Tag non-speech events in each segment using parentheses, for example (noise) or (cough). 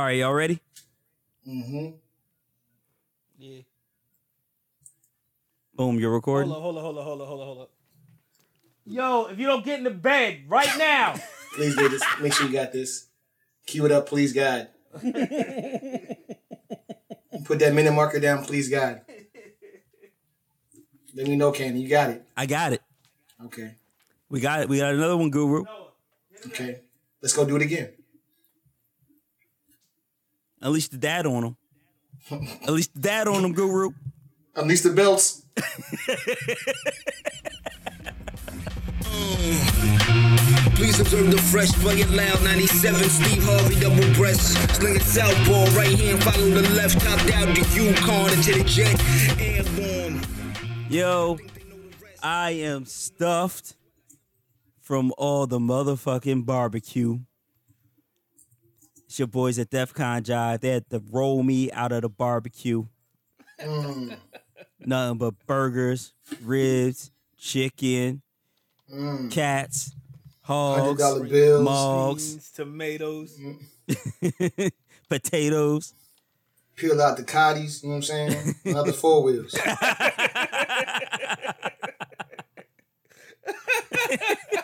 All right, y'all ready? Mm-hmm. Yeah. Boom, you're recording. Hold on, hold on, hold on, hold on, hold on, hold on. Yo, if you don't get in the bed right now, (laughs) Please do this. Make sure you got this. Cue it up, please, God. (laughs) Put that minute marker down, please, God. Let me know, Candy. You got it. I got it. Okay. We got it. We got another one, Guru. Okay. Let's go do it again. Unleash the dad on him. Unleash the dad on him, Guru. Unleash the belts. (laughs) Please observe the fresh, play it loud. 97, Steve Harvey, double breast. Sling it southpaw, right hand, follow the left. Top down the Yukon into the jet. Airborne. Yo, I am stuffed from all the motherfucking barbecue. It's your boys at DefCon Jive. They had to roll me out of the barbecue. Mm, Nothing but burgers, ribs, chicken, mm. cats, Hundred hogs, dollar bills. Mogs. beans, tomatoes. (laughs) potatoes. Peel out the cotties. You know what I'm saying? Another four wheels. (laughs) (laughs)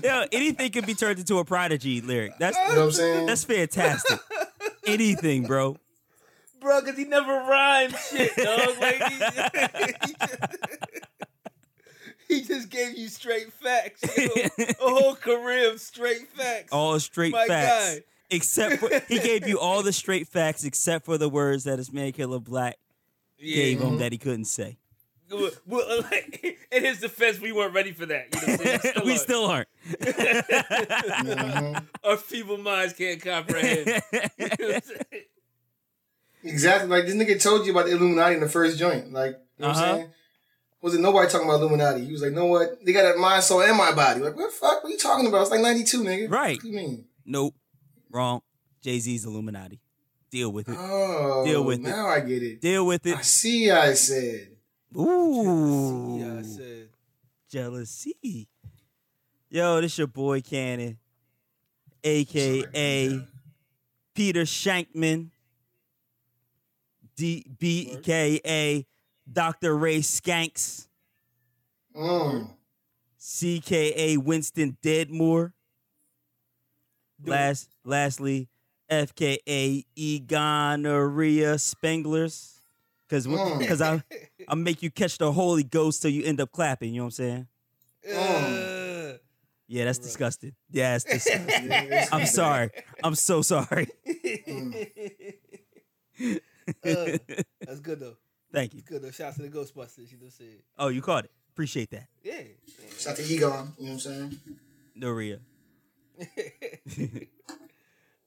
(laughs) Yo, anything can be turned into a prodigy lyric. That's You know what I'm saying? that's fantastic. Anything, bro. Bro, cause he never rhymes shit, dog. Like he, he, just, (laughs) he just gave you straight facts. yo. A whole career of straight facts. All straight My facts. guy. Except for he gave you all the straight facts except for the words that his man Killer Black gave him mm-hmm. that he couldn't say. Well, well, (laughs) like, in his defense, we weren't ready for that. You know what I'm saying? we (laughs) are. still aren't. (laughs) Mhm. our feeble minds can't comprehend. You know what I'm saying? Exactly. Like this nigga told you about the Illuminati in the first joint. Like, you know what Uh-huh. I'm saying? Was it nobody talking about Illuminati? He was like, know what? They got a mind, soul, and my body. Like, what the fuck? What you talking about? It's like 92, nigga. Right. What do you mean? nope. Wrong. Jay Z's Illuminati. Deal with it. Oh, Deal with it. now I get it. Deal with it. I it. see. I said. Ooh. Yeah, I said. jealousy. Yo, this your boy Cannon, aka Peter Shankman, DBKA Dr. Ray Skanks, Mm. CKA Winston Deadmore. Last lastly, FKA Egonorrhea Spenglers. Cause, Mm. cause I I make you catch the Holy Ghost till you end up clapping, you know what I'm saying? Uh, Yeah, that's disgusting. Yeah, it's (laughs) disgusting. Yeah, I'm sorry. I'm so sorry. (laughs) uh, that's good though. Thank you. It's good though. Shout out to the Ghostbusters. You know what I'm saying? Oh, you caught it. Appreciate that. Yeah. Shout out to Egon. You know what I'm saying? Noria. (laughs)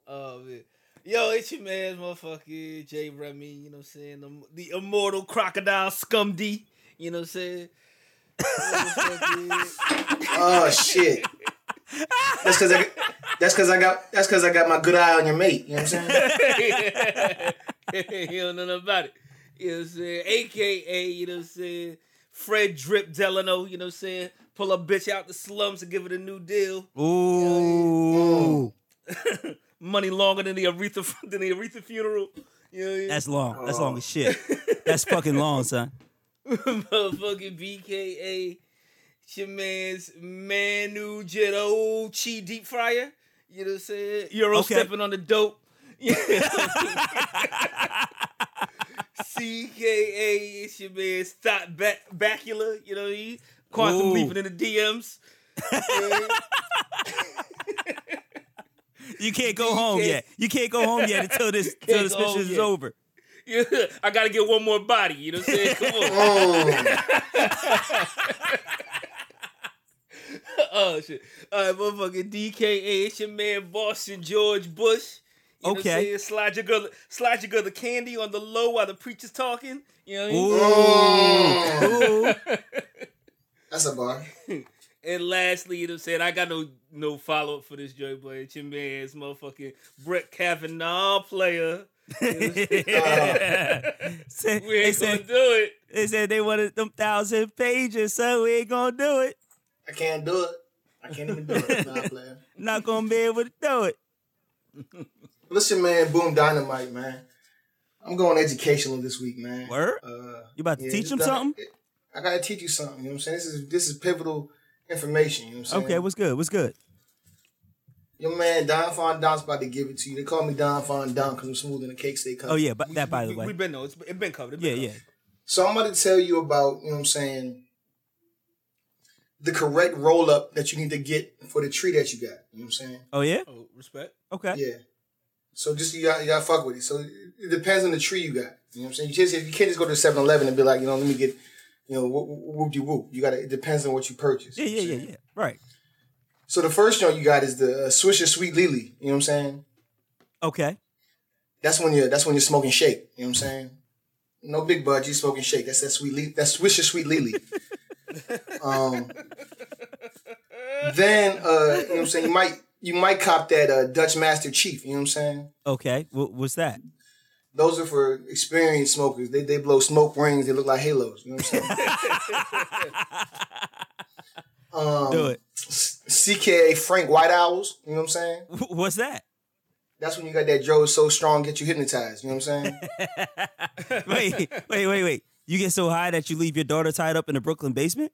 Oh man. Yo, it's your man, motherfucker, Jay Remy, you know what I'm saying? The, the immortal crocodile scum D, you know what I'm saying? (laughs) Oh shit. That's because I. That's because I got. That's because I got my good eye on your mate. You know what I'm saying? (laughs) you don't know nothing about it. You know what I'm saying? AKA, you know what I'm saying? Fred Drip Delano, you know what I'm saying? Pull a bitch out the slums and give it a new deal. Ooh. (laughs) Money longer than the Aretha (laughs) than the Aretha funeral. You know I mean? That's long. That's long as shit. Oh. That's fucking long, (laughs) son. motherfucking BKA. It's your man's Manu Jiro Chi Deep Fryer. You know what I'm saying? Euro Okay. stepping on the dope. (laughs) CKA, it's your man Stop ba- Bakula. You know what I mean? Quantum Ooh. leaping in the DMs. Yeah. You can't go home can't- yet. You can't go home yet until this (laughs) until this mission is yet. over. Yeah, I gotta get one more body. You know what I'm saying? Come on. Oh. (laughs) oh shit. All right, motherfucking DKA. It's your man Boston George Bush. You know what I'm Okay. Slide your girl, slide your girl the candy on the low while the preacher's talking. You know what I mean? Ooh. Oh. Ooh. That's a bar. (laughs) And lastly, you know what I'm saying? I got no no follow up for this joint, but it's your man's motherfucking Brett Kavanaugh player. (laughs) (laughs) Say- We ain't gonna said, do it. they said they wanted them thousand pages, so we ain't gonna do it. I can't do it. I can't even do it. Nah, (laughs) player. Not gonna be able to do it. Listen, man, Boom Dynamite, man. I'm going educational this week, man. Word? Uh, You about to yeah, teach it's him done- something? I gotta teach you something. You know what I'm saying? This is this is pivotal information. You know what I'm saying? Okay, what's good? What's good? Your man Don Fondant's about to give it to you. They call me Don Fondant because I'm smooth in the cake stay cut. Oh yeah, but that by the we, way. We've been no, it's it been covered. It Yeah, been yeah. covered. So I'm about to tell you about, you know what I'm saying, the correct roll up that you need to get for the tree that you got. You know what I'm saying? Oh yeah? Oh, respect. Okay. Yeah. So just you got you gotta fuck with it. So it depends on the tree you got. You know what I'm saying? You just you can't just go to 7-Eleven and be like, you know, let me get, you know, whoop de whoop. You gotta it depends on what you purchase. Yeah, yeah, yeah, yeah. Right. So the first joint you got is the uh, Swisher Sweet Lily. You know what I'm saying? Okay. That's when you're that's when you're smoking shake. You know what I'm saying? No big bud, you smoking shake. That's that sweet Lily. That's Swisher Sweet Lily. (laughs) um, then uh, you know what I'm saying? You might you might cop that uh, Dutch Master Chief. You know what I'm saying? Okay. What, what's that? Those are for experienced smokers. They they blow smoke rings. They look like halos. You know what I'm saying? (laughs) um, Do it. CKA Frank White Owls. You know what I'm saying? (laughs) What's that? That's when you got that Joe so strong get you hypnotized. You know what I'm saying? (laughs) wait, wait, wait, wait. You get so high that you leave your daughter tied up in the Brooklyn basement?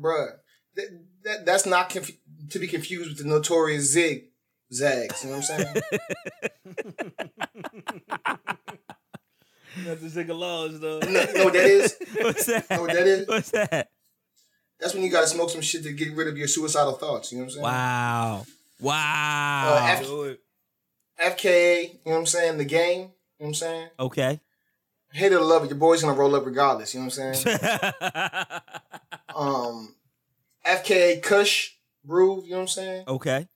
Bruh, that, that, that's not conf- to be confused with the notorious Zig Zags. You know what I'm saying? Not the Zigga laws though. you, know, what that is? (laughs) What's that? know what that is? What's that? That's when you gotta smoke some shit to get rid of your suicidal thoughts. You know what I'm saying? Wow. Wow. Uh, F-. FKA, you know what I'm saying? The game, you know what I'm saying? okay. Hate it or love it, your boy's gonna roll up regardless. You know what I'm saying? (laughs) um, FKA Kush Brew, you know what I'm saying? okay.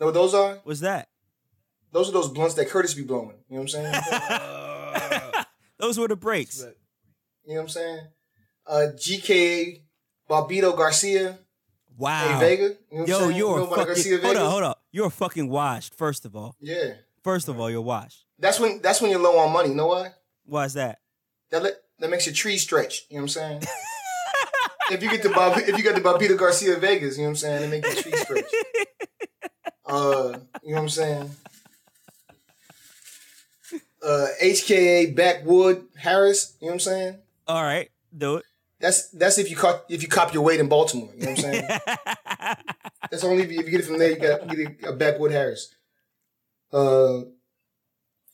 Know what those are? What's that? Those are those blunts that Curtis be blowing. You know what I'm saying? Uh, (laughs) (laughs) Those were the breaks. you know what I'm saying? Uh, GKA Bobbito Garcia, Wow. A Vega. You know Yo, you're You fucking. Garcia Hold up, hold up. You're fucking washed. First of all, Yeah. first of all, you're washed. That's when that's when you're low on money. You know why? Why's that? That let, that makes your tree stretch. You know what I'm saying? (laughs) if you get the Bob, if you got the Bobbito Garcia Vegas, you know what I'm saying? It makes your tree stretch. Uh, you know what I'm saying? Uh, HKA Backwood Harris. You know what I'm saying? All right, do it. That's that's if you cop if you cop your weight in Baltimore. You know what I'm saying? (laughs) That's only if you, if you get it from there. You got you get a, a Backwood Harris. Uh,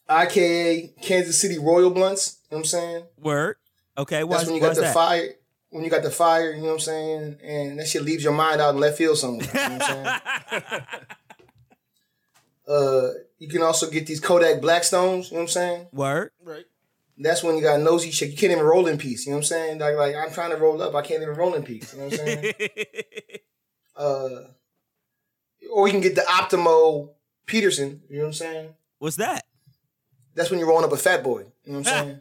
IKA Kansas City Royal Blunts. You know what I'm saying? Word. Okay. Why's, That's when you got the that? fire. When you got the fire, you know what I'm saying, and that shit leaves your mind out in left field somewhere. You know what I'm saying? (laughs) uh, you can also get these Kodak Blackstones. You know what I'm saying? Word. Right. That's when you got nosy shit. You can't even roll in peace. You know what I'm saying? Like, like I'm trying to roll up, I can't even roll in peace. You know what I'm saying? (laughs) uh, or you can get the Optimo Peterson. You know what I'm saying? What's that? That's when you're rolling up a fat boy. You know what I'm saying?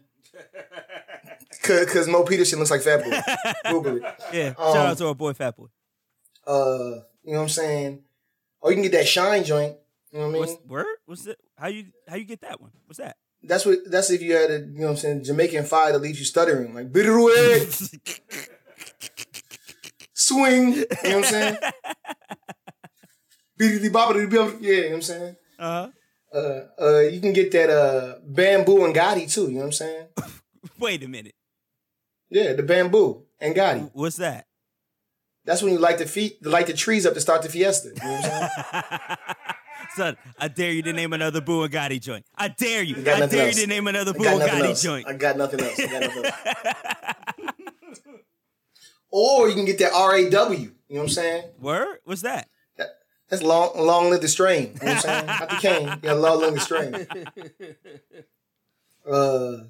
Cause, Cause Mo Peterson looks like Fat Boy. (laughs) Google it. Yeah. Um, Shout out to our boy Fat Boy. Uh, you know what I'm saying? Or you can get that shine joint. You know what I mean? What's word? What's it? How you how you get that one? What's that? that's what. That's if you had a, you know what I'm saying, Jamaican fire that leaves you stuttering, like Biruet, (laughs) swing. You know what I'm saying? (laughs) Bobbity bobbity. Yeah, you know what I'm saying? Uh Uh, uh, you can get that uh bamboo and Gotti too. You know what I'm saying? (laughs) Wait a minute. Yeah, the bamboo and Gotti. What's that? That's when you light the feet, light the trees up to start the fiesta. You know what I'm saying? Son, I dare you to name another Gotti joint. I dare you. got I dare else. you to name another I Boo got and nothing Gotti else. joint. I got nothing else. I got nothing else. or you can get that RAW. You know what I'm saying? Word? What's that? That, that's long, long live the strain. You know what I'm saying? Not the cane. Yeah, long live the strain. (laughs) Uh,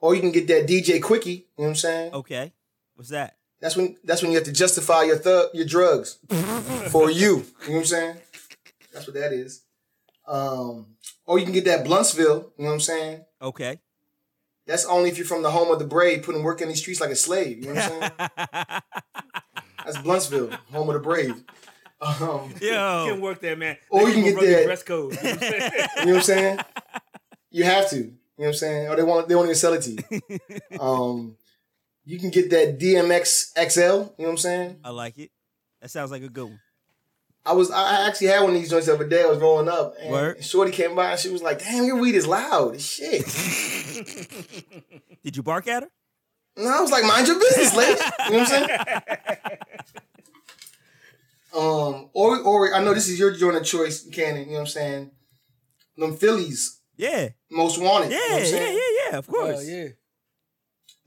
or you can get that DJ Quickie. You know what I'm saying? Okay. What's that? That's when that's when you have to justify your thug your drugs (laughs) for you. You know what I'm saying? That's what that is. Um, or you can get that Bluntsville. You know what I'm saying? Okay. That's only if you're from the home of the brave, putting work in these streets like a slave. You know what I'm saying? (laughs) That's Bluntsville, home of the brave. Um, (laughs) You can work there, man. Or They you can get that- dress code. (laughs) You know what I'm saying? you know what I'm saying? You have to. You know what I'm saying? Or they won't they won't even sell it to you. Um, you can get that DMX XL. You know what I'm saying? I like it. That sounds like a good one. I was I actually had one of these joints the other day. I was rolling up, and Word. Shorty came by and she was like, "Damn, your weed is loud as shit." (laughs) Did you bark at her? No, I was like, "Mind your business, lady." You know what I'm saying? (laughs) Um, or or I know this is your joint of choice, Cannon. You know what I'm saying? Them Phillies, Yeah. most wanted. Yeah, you know what I'm yeah, yeah, yeah. Of course. Oh yeah.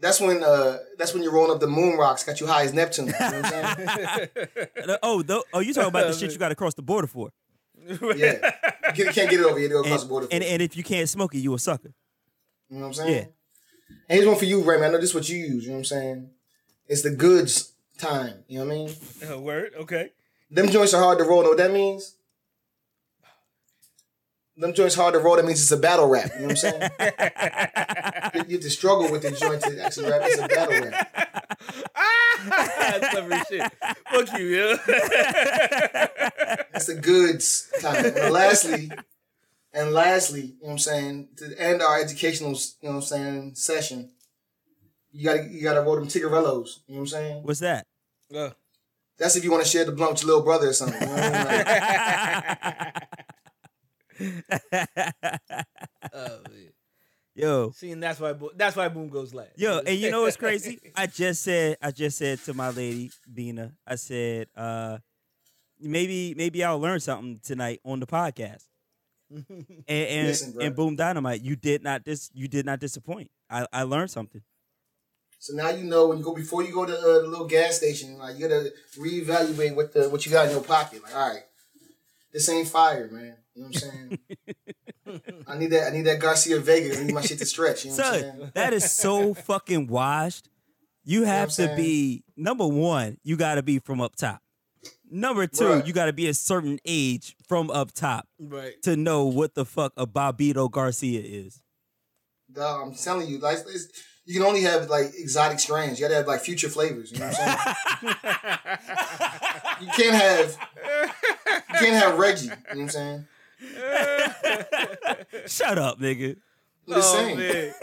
That's when uh that's when you're rolling up the moon rocks, got you high as Neptune. You know what I'm saying? (laughs) Oh, tho- oh, you talking about the shit you (laughs) got to cross the border for? yeah, you can't get it over here. To go across And, the border. and and if you can't smoke it, you a sucker. You know what I'm saying? Yeah. And here's one for you, Raymond. I know this is what you use. You know what I'm saying? It's the goods time. You know what I mean? Uh, word. Okay. Them joints are hard to roll. Know what that means? Them joints hard to roll. That means it's a battle rap. You know what I'm saying? you (laughs) you have to struggle with the joint to actually rap. It's a battle rap. (laughs) That's clever as shit. Fuck you, yeah. That's the goods time. And lastly, and lastly, you know what I'm saying, to end our educational, you know what I'm saying, session, you gotta you gotta roll them tigarellos. You know what I'm saying? What's that? Uh, That's if you want to share the blunt with your little brother or something. You know (laughs) what I mean? Like, oh, man. Yo, Seeing that's why Bo- that's why Boom goes last. yo, and you know what's crazy? (laughs) I just said, I just said to my lady Bina, I said, uh, maybe, maybe I'll learn something tonight on the podcast. (laughs) And and, Listen, and boom dynamite, you did not dis, you did not disappoint. I, I learned something. so now you know when you go before you go to uh, the little gas station, like you gotta reevaluate what the what you got in your pocket. Like, all right, this ain't fire, man. You know what I'm saying? I need that. I need that Garcia Vega. I need my shit to stretch. You know what I'm saying? Son, that is so (laughs) fucking washed. You have what I'm to be number one. You got to be from up top. Number two, Right. you got to be a certain age from up top right. to know what the fuck a Bobbito Garcia is. Dog, I'm telling you, like it's, you can only have like exotic strains. You gotta have like future flavors. You know what I'm saying? (laughs) you can't have you can't have Reggie. You know what I'm saying? (laughs) Shut up, nigga. I'm oh saying. man.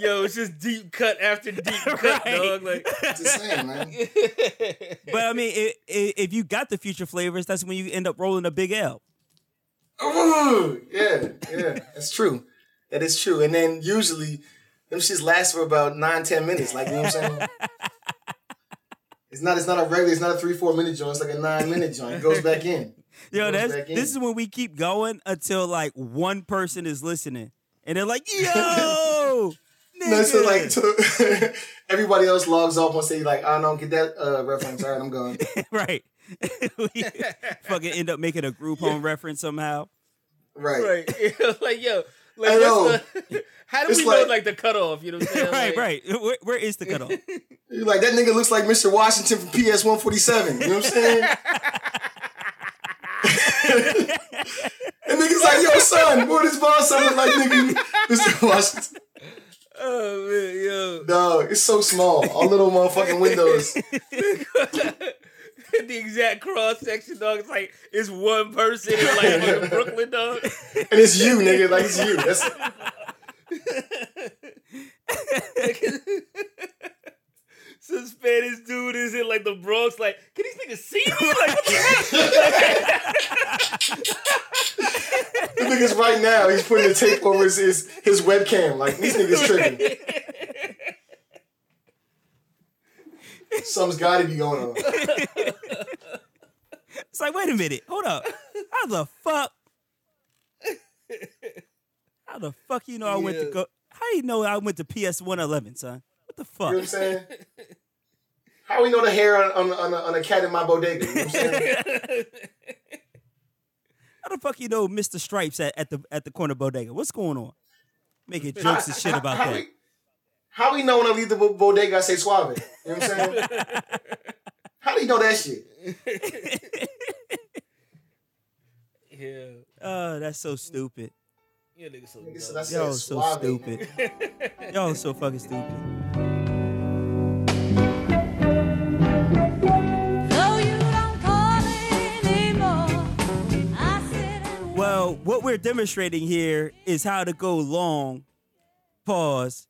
Yo, it's just deep cut after deep (laughs) cut, Right. dog. Like, Just saying, man. (laughs) But I mean, i i if you got the future flavors, that's when you end up rolling a big L. Ooh, yeah, yeah, that's true. That is true. And then usually them shits last for about nine, ten minutes. Like you know what I'm saying? It's not. It's not a regular. It's not a three, four minute joint. It's like a nine minute joint. It goes back in. Yo, Goes that's back this is when we keep going until like one person is listening, and they're like, (laughs) "Yo, No, so like to, (laughs) everybody else logs off once they like, I don't get that uh, reference. All right, I'm gone. (laughs) right." we fucking end up making a group home reference somehow. Right. right. like, yo, like, Hey, yo. the, how do It's we like- know, like, the cutoff? You know what I'm saying? right, Like, right. Where, where is the cutoff? You're like that nigga looks like Mr. Washington from PS 147. You know what I'm saying? And niggas like, yo, son, what this boss sounded like, nigga, Mr. Washington. Oh, man, yo. Dog, it's so small. All little motherfucking windows. (laughs) the exact cross section, dog. It's like it's one person in like fucking (laughs) Brooklyn, dog. And it's you, nigga. Like, it's you. That's (laughs) Some Spanish dude is in like the Bronx. Like, can these niggas see me? Like, what the hell? (laughs) the niggas right now. He's putting the tape over his, his, his webcam. Like, these niggas tripping. Something's got to be going on. It's like, wait a minute, hold up. How the fuck? How the fuck you know I went to Yeah. go? How you know I went to PS One Eleven, son? What the You know what I'm saying? (laughs) How we know the hair on, on, on, a, on a cat in my bodega? You know what I'm saying? (laughs) How the fuck you know Mr. Stripes at, at the at the corner bodega? What's going on? Making jokes and shit about how that. We, how we know when I leave the bodega I say suave? You know what I'm saying? (laughs) how do you know that shit? yeah, Oh, that's so stupid. Yeah, nigga, so Nigga said dumb. I said Yo, so suave. stupid. Yo, so fucking stupid. Though you don't call anymore, I sit and Well, what we're demonstrating here is how to go long, pause,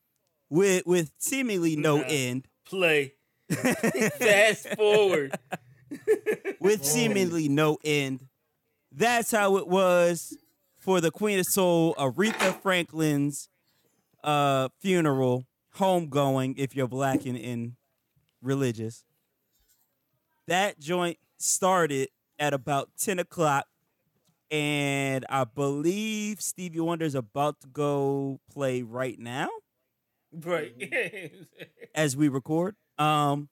with with seemingly no Nah. end. Play. (laughs) Fast forward. with seemingly no end. That's how it was for the Queen of Soul, Aretha Franklin's uh, funeral, homegoing, if you're black and, and religious. That joint started at about 10 o'clock, and I believe Stevie Wonder's about to go play right now Right. (laughs) as we record. Um,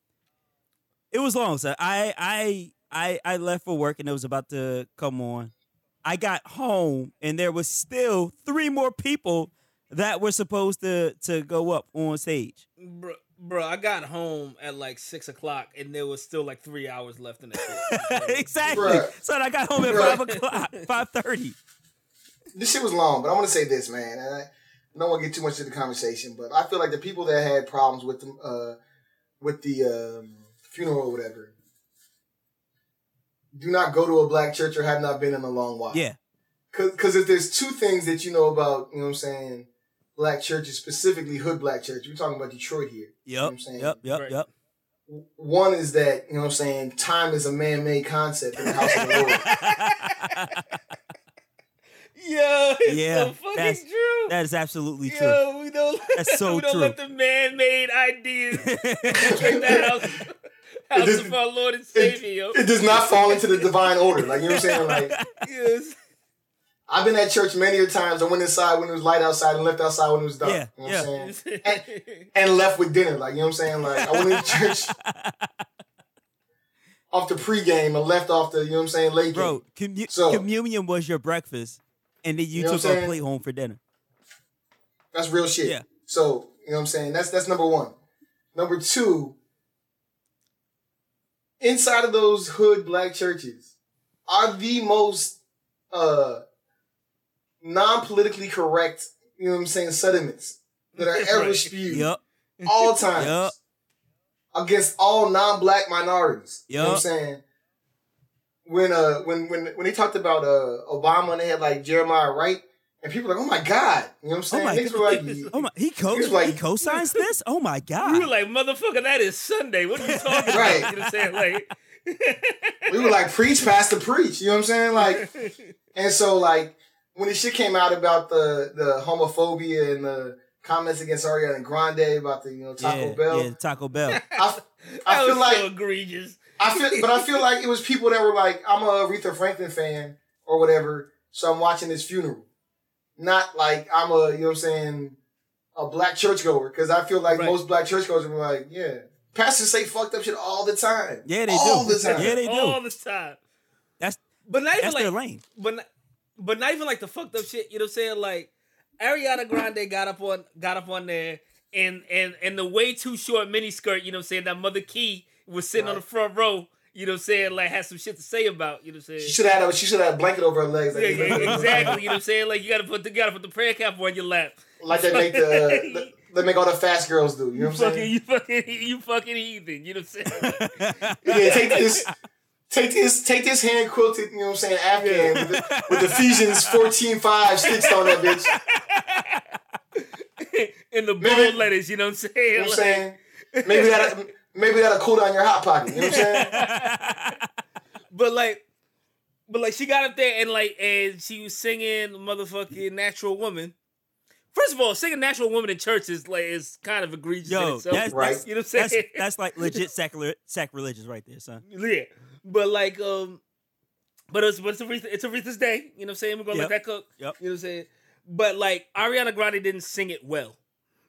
it was long, so I I I I left for work and it was about to come on. I got home and there was still three more people that were supposed to to go up on stage. bro, bro, I got home at like six o'clock and there was still like three hours left in the (laughs) show. exactly. Bruh. So I got home at Bruh. five o'clock, (laughs) five thirty. this shit was long, but I want to say this, man. And I, I don't want to get too much into the conversation, but I feel like the people that had problems with the uh, with the um, funeral or whatever do not go to a black church or have not been in a long while. Yeah. Because if there's two things that you know about, you know what I'm saying, black churches, specifically hood black church, we're talking about Detroit here. You know what I'm saying? Yep. Yep. Right. Yep. One is that, you know what I'm saying, time is a man made concept in the house of the Lord. (laughs) Yo, it's Yeah, so fucking that's- true. That is absolutely true. Yo, we don't. That's (laughs) so we don't true. let the man-made ideas (laughs) take that house, house is- of our Lord and Savior. yo. It does not fall into the divine order. Like, you know what I'm saying? Like, (laughs) Yes. I've been at church many a times. I went inside when it was light outside and left outside when it was dark. Yeah, you know yeah. what I'm saying? And, and left with dinner. Like, you know what I'm saying? Like, I went into church (laughs) off the pregame and left off the, you know what I'm saying, late game. Bro, commu- So- communion was your breakfast, and then you, You know took a plate home for dinner. That's real shit. Yeah. So, you know what I'm saying? That's that's number one. Number two, inside of those hood black churches are the most uh non-politically correct, you know what I'm saying, sentiments that are ever Right. spewed Yep. all times Yup. against all non-black minorities. You know what I'm saying? When uh when when when they talked about uh Obama and they had like Jeremiah Wright and people were like, oh my God. You know what I'm Oh saying? my Niggas god. were like, (laughs) Oh my, he co He like- he co-signs (laughs) this. Oh my god. We were like, motherfucker, that is Sunday. What are you talking Right. about? You know what I'm saying? Like, we were like, preach, pastor, preach. You know what I'm saying? Like, (laughs) and so like when the shit came out about the the homophobia and the comments against Ariana Grande about the you know Taco yeah, Bell, Yeah, Taco Bell. I, that I feel was like so egregious. I feel, but I feel like it was people that were like, I'm a Aretha Franklin fan or whatever, so I'm watching this funeral. Not like I'm a, you know what I'm saying, a black churchgoer, because I feel like Right. most black churchgoers are like, yeah, pastors say fucked up shit all the time. Yeah, they all do. the time. Yeah, they do. All the time. That's But not even that's like, their lane. but not, but not even like the fucked up shit. You know what I'm saying? Like Ariana Grande got up on got up on there and and and the way too short mini skirt. You know what I'm saying? That Mother Key was sitting on the front row. You know what I'm saying? Like had some shit to say about. You know what I'm saying? She should have had she should have a blanket over her legs. Like, Yeah, yeah, exactly. You know what I'm saying? Like you gotta put the you gotta put the prayer cap on your lap. Like they make the, uh, (laughs) they make all the fast girls do. You know what I'm fucking, saying? you fucking, you fucking heathen. You know what I'm saying? Yeah, take this. Take this, take this hand quilted, you know what I'm saying, Afghan with, the, with Ephesians 14 5 stitched on that bitch. (laughs) In the bold letters, you know what I'm saying? You know what I'm saying? Maybe that maybe that'll cool down your hot pocket. You know what I'm saying? (laughs) But like, but like, she got up there and like, and she was singing motherfucking "Natural Woman." First of all, singing "Natural Woman" in church is like is kind of egregious in Yo, itself. that's, Right. that's, You know what I'm saying? that's (laughs) like legit sacrilegious, sacrilegious right there, son. yeah, but like, um, but it's but it's Aretha, it's Aretha's day. You know what I'm saying? We're gonna Yep. let that cook. Yep. You know what I'm saying? But like, Ariana Grande didn't sing it well.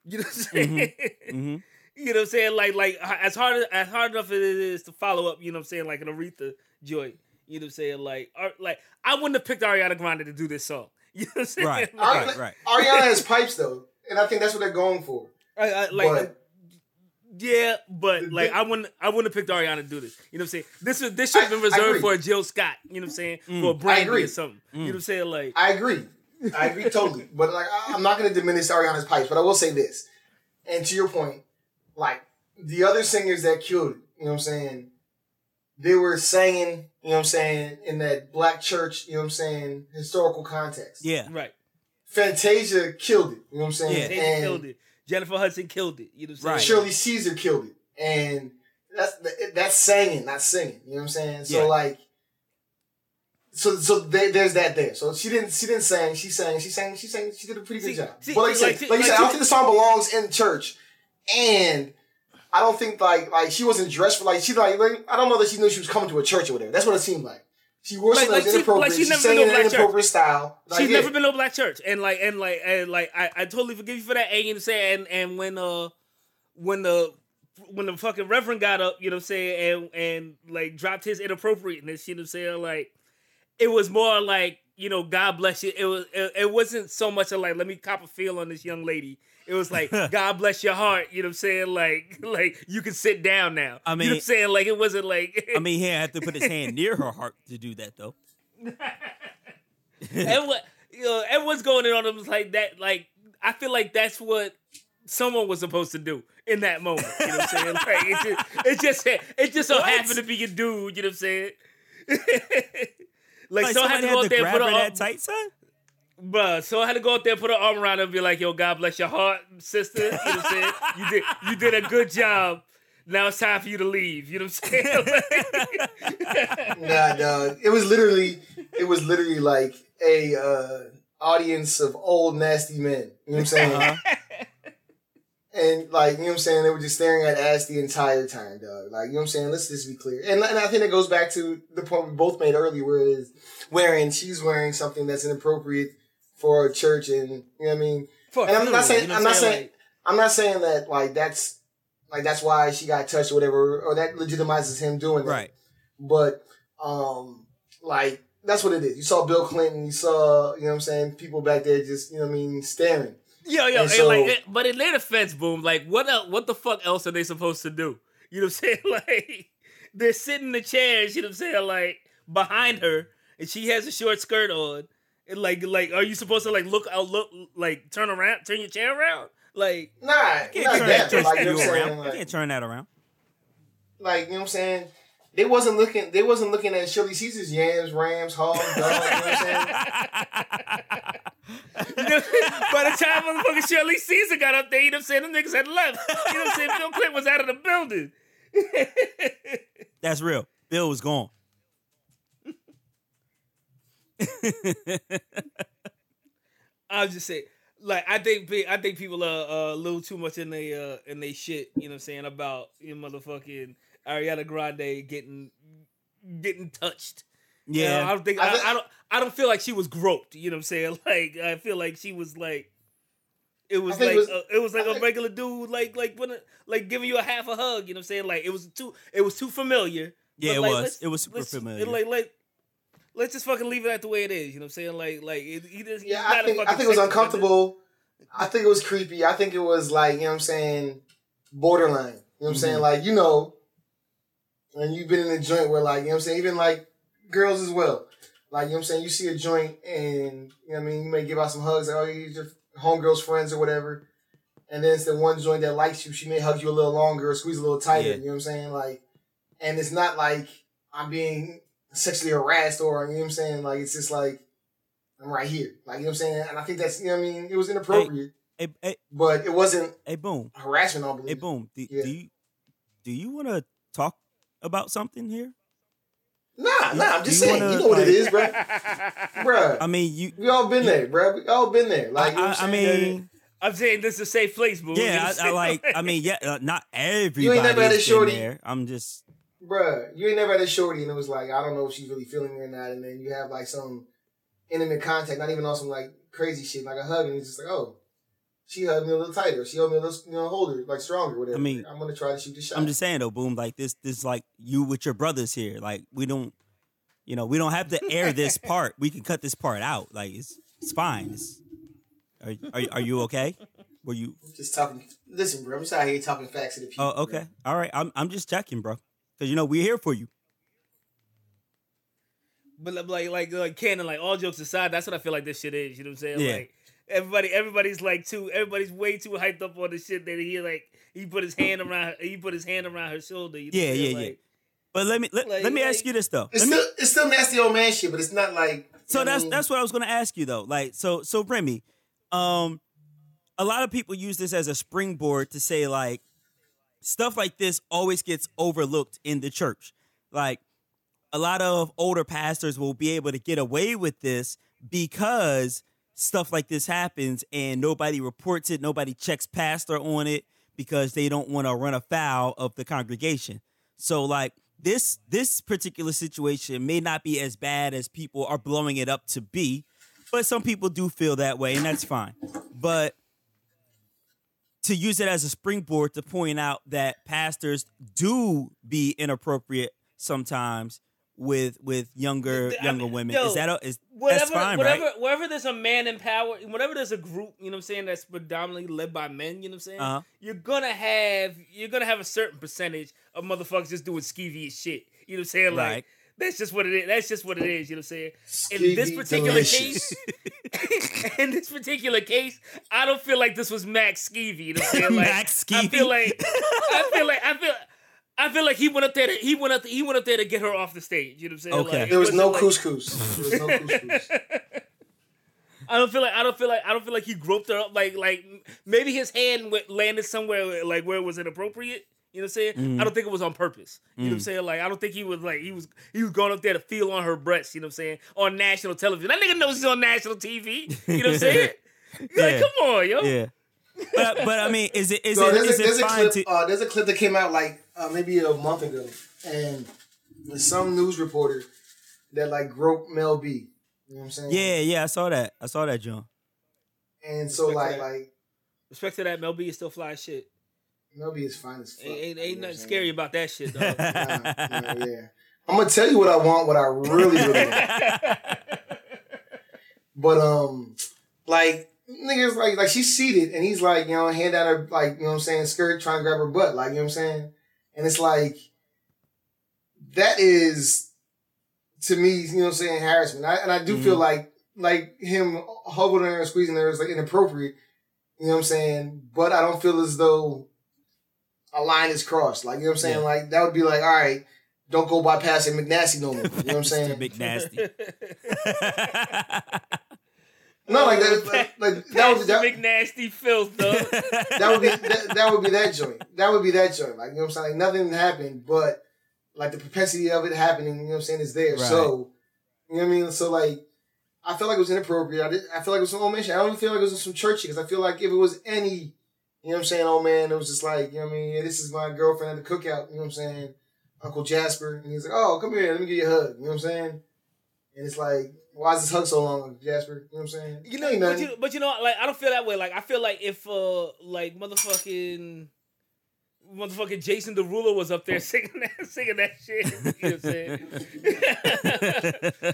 You know what I'm saying? hmm You know what I'm saying? Like like as hard as hard enough it is to follow up, you know what I'm saying, like an Aretha joint. You know what I'm saying? Like ar- like I wouldn't have picked Ariana Grande to do this song. (laughs) You know what I'm saying? Right, (laughs) Like, right, right. Ariana has pipes though, and I think that's what they're going for. I- I- like but yeah, but like I wouldn't I wouldn't have picked Ariana to do this. You know what I'm saying? This is this should have been reserved for a Jill Scott, you know what I'm saying? Mm. For a Brandy or something. You know what I'm saying? Like I agree. I agree totally. But like I- I'm not gonna diminish Ariana's pipes, but I will say this. And to your point, like the other singers that killed it, you know what I'm saying? They were singing, you know what I'm saying, in that black church, you know what I'm saying, historical context. Yeah. right. Fantasia killed it, you know what I'm saying? Yeah. They and killed it. Jennifer Hudson killed it. You know what I'm saying? Right. Shirley Caesar killed it. And that's that's singing, not singing. You know what I'm saying? So Yeah. like, so so there, there's that there. So she didn't she didn't sing. She sang. She sang. She sang. She did a pretty good See- job. see, but like, like, you said, see- like you said, like, I don't think the song belongs in church, and. I don't think like like she wasn't dressed for like she like, like I don't know that she knew she was coming to a church or whatever. That's what it seemed like. She wore Like- like that was she- inappropriate. like she she never been to in an black church. style. Like, She's yeah. never been to a black church, and like and like and like I, I totally forgive you for that. And you know saying, and and when uh when the when the fucking reverend got up, you know what I'm saying, and and like dropped his inappropriateness, you know what I'm saying, like it was more like you know God bless you. It was it, it wasn't so much of like let me cop a feel on this young lady. It was like (laughs) God bless your heart, you know what I'm saying, like (laughs) like you can sit down now. I you know mean- what I'm saying, like it wasn't like I mean, he (laughs) had to put his hand near her heart to do that, though. everyone, you know, everyone's going in on them like that. Like I feel like that's what someone was supposed to do in that moment. You know what I'm saying? Like it just, it just, it just so What? happened to be a dude. You know what I'm saying? like, Like so I had to had go to out there and grab put her her that arm, tight, son. Bruh. So I had to go out there, and put an arm around her, and be like, "Yo, God bless your heart, sister." You know what I'm saying? You did, you did a good job. Now it's time for you to leave. You know what I'm saying? (laughs) Nah, dog. It was literally, it was literally like a uh, audience of old nasty men. You know what I'm saying? Uh-huh. And like, you know what I'm saying? They were just staring at ass the entire time, dog. Like, you know what I'm saying? Let's just be clear. And, and I think it goes back to the point we both made earlier, where it is wearing, she's wearing something that's inappropriate for a church, and you know what I mean. For And I'm not saying, you know I'm not saying, Like, I'm not saying that like that's like that's why she got touched or whatever, or that legitimizes him doing that. Right. But um like that's what it is. You saw Bill Clinton, you saw, you know what I'm saying, people back there just, you know what I mean, staring. Yo, yo, And and so- like, it- but in their defense, boom, like, what el- what the fuck else are they supposed to do? You know what I'm (laughs) saying? Like, they're sitting in the chairs, you know what I'm saying, like behind her, and she has a short skirt on. And like, like, are you supposed to like look out, look, like, turn around, turn your chair around? Like, Nah, Can't not turn, that, but like, you know you what saying? around. You can't turn that around. like, you know what I'm saying? They wasn't looking they wasn't looking at Shirley Caesar's yams, rams, hogs, dogs, you know what I'm saying? (laughs) you know, by the time motherfucking Shirley Caesar got up there, you know what I'm saying, them niggas had left. You know what I'm saying? Bill Clinton was out of the building. (laughs) That's real. Bill was gone. (laughs) I'll just say, like, I think I think people are uh, a little too much in they uh, in they shit. You know what I'm saying about you know, motherfucking Ariana Grande getting getting touched. You know, Yeah. I don't think I I, I don't I don't feel like she was groped. You know what I'm saying? (laughs) Like I feel like she was like. It was like it was- uh, it was like I a think- regular dude, like like when it- like giving you a half a hug. You know what I'm saying? Like it was too it was too familiar. Yeah, it like, was. let's- It was super familiar. Like like let's just fucking leave it at the way it is. You know what I'm saying? Like like it, he just, Yeah, I think I think it was uncomfortable. I think it was creepy. I think it was like, you know what I'm saying, borderline. You know what I'm saying? Mhm. Like, you know, and you've been in a joint where like, you know what I'm saying, even like girls as well. Like, you know what I'm saying, you see a joint and you know what I mean, you may give out some hugs, like, oh, you're your homegirl's friends or whatever. And then it's the one joint that likes you, she may hug you a little longer or squeeze a little tighter. Yeah. You know what I'm saying? Like, and it's not like I'm being sexually harassed or you know what I'm saying? Like it's just like I'm right here. Like you know what I'm saying? And I think that's you know what I mean, it was inappropriate, Hey, hey, but it wasn't hey, boom. harassment, I don't Hey, boom. Do, Yeah. do you do you want to talk about something here? Nah, nah, I'm just you saying, wanna, you know what it like- is, bro. (laughs) Bruh. I mean, you. we all been there, bro. We all been there. Like, you know I, what I I'm mean, I'm saying this is a safe place, boo. Yeah. I, I like. I mean, yeah. Uh, not everybody. never had a shorty- there. I'm just. Bruh, you ain't never had a shorty and it was like, I don't know if she's really feeling me or not, and then you have like some intimate contact, not even on some like crazy shit, like a hug, and it's just like, oh, she hugged me a little tighter, she hugged me a little, you know, hold her like stronger, whatever. I mean, I'm gonna try to shoot the shot. I'm just saying though, boom. Like this. This like you with your brothers here. Like we don't. You know, we don't have to air this (laughs) part. We can cut this part out. Like it's it's fine. It's, are, are are you okay? Were you? just talking. Listen, bro, I'm just out here talking facts to the people. Oh, okay. All right. I'm I'm just checking, bro. Because you know we're here for you. But like, like, like, Cannon, like, all jokes aside, that's what I feel like this shit is. You know what I'm saying? Yeah. Like, everybody, everybody's like too, everybody's way too hyped up on the shit that he like. He put his hand around, he put his hand around her shoulder. You know Yeah, what I'm yeah, yeah. But let me let, Like- let me ask you this though. It's me- still it's still nasty old man shit, but it's not like. so that's mean, that's what I was gonna ask you though. Like so so Remy, um, a lot of people use this as a springboard to say like stuff like this always gets overlooked in the church. Like a lot of older pastors will be able to get away with this because stuff like this happens and nobody reports it, nobody checks pastor on it because they don't want to run afoul of the congregation. So like this this particular situation may not be as bad as people are blowing it up to be, but some people do feel that way and that's fine. But to use it as a springboard to point out that pastors do be inappropriate sometimes with with younger I younger mean, women. yo, is that a, is whatever, that's fine, whatever, right? wherever there's a man in power, whenever there's a group, you know what I'm saying, that's predominantly led by men, you know what I'm saying, Uh-huh. you're gonna have you're gonna have a certain percentage of motherfuckers just doing skeevy shit. You know what I'm saying? Like Right. That's just what it is. That's just what it is. You know what I'm saying? In this particular delicious. case, (laughs) in this particular case, I don't feel like this was Max Skeevy. You know what I'm saying? Like, Max I feel like I feel like I feel. I feel like he went up there. To, he went up. he went up there to get her off the stage. You know what I'm saying? Okay. Like, it There was no wasn't like- couscous. There was no couscous. (laughs) I don't feel like I don't feel like I don't feel like he groped her up like like maybe his hand went, landed somewhere like where it was inappropriate. You know what I'm saying? Mm-hmm. I don't think it was on purpose. You know Mm. what I'm saying? Like I don't think he was like he was he was going up there to feel on her breasts. You know what I'm saying? On national television. That nigga knows he's on national TV. You know what I'm (laughs) saying? Like come on, yo. Yeah. But but I mean, is it is So it there's, is a, it there's a fine clip. to Uh, there's a clip that came out like uh, maybe a month ago, and there's some news reporter that like groped Mel B. You know what I'm saying? Yeah, yeah, I saw that. I saw that, John. And so Respect like like Respect to that, Mel B is still fly shit. Mel B is fine as fuck. Ain't, ain't, ain't nothing what I'm saying? scary about that shit, dog. (laughs) Nah, nah, yeah. I'm gonna tell you what I want, what I really, really want. (laughs) But um, like niggas like like she's seated and he's like you know hand out her like you know what I'm saying skirt trying to grab her butt like you know what I'm saying, and it's like that is to me you know what I'm saying harassment. I, and I do feel like like him hovering her and squeezing her is like inappropriate. You know what I'm saying, but I don't feel as though a line is crossed. Like you know what I'm saying, Yeah. like that would be like all right. Don't go bypassing McNasty no more. You know what I'm (laughs) saying? Mr. Big Nasty. (laughs) No, like that, like, (laughs) like that would That's that, McNasty filth, dog. that would be that, that would be that joint. That would be that joint. Like you know what I'm saying? Like nothing happened, but like the propensity of it happening, you know what I'm saying, is there. Right. So you know what I mean? So like I feel like it was inappropriate. I did I feel like it was some omission. I don't even feel like it was some churchy because I feel like if it was any you know what I'm saying, old man, it was just like, you know what I mean, yeah, this is my girlfriend at the cookout, you know what I'm saying? Uncle Jasper. And he's like, Oh, come here, let me give you a hug. You know what I'm saying? And it's like, why is this hug so long, Jasper? You know what I'm saying? You know, Ain't but nothing. you, but you know, like I don't feel that way. Like I feel like if uh, like motherfucking, motherfucking Jason Derulo was up there (laughs) singing that, singing that shit. You know what I'm saying?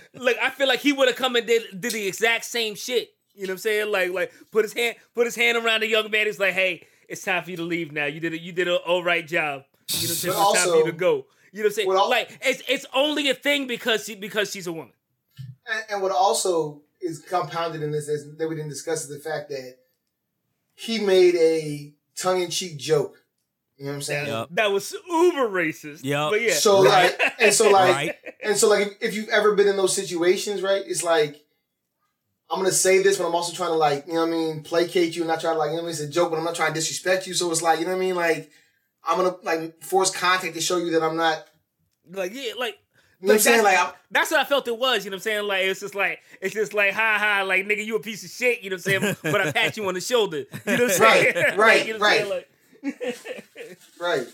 (laughs) (laughs) like I feel like he would have come and did did the exact same shit. You know what I'm saying? Like like put his hand put his hand around the young man. He's like, hey, it's time for you to leave now. You did it. You did an all right job. You know what I'm saying? But It's time for you to go. You know what I'm saying? Well, al- like it's it's only a thing because she because she's a woman. And, and what also is compounded in this is that we didn't discuss is the fact that he made a tongue in cheek joke. You know what I'm saying? Yup. That was uber racist. Yup. But yeah. So like, and so like, Right. and so like, if, if you've ever been in those situations, right? It's like, I'm gonna say this, but I'm also trying to like, you know what I mean, placate you, and not try to like, you know what I mean, it's a joke, but I'm not trying to disrespect you. So it's like, you know what I mean, like, I'm gonna like force contact to show you that I'm not. like yeah, like You know what I'm saying? Like, that's, I'm, that's what I felt it was. You know what I'm saying? Like it's just like it's just like ha ha, like nigga, you a piece of shit. You know what I'm saying? but I (laughs) pat you on the shoulder. You know what I'm saying? (laughs) right, Like, you know what I'm saying? right. Like, (laughs) right.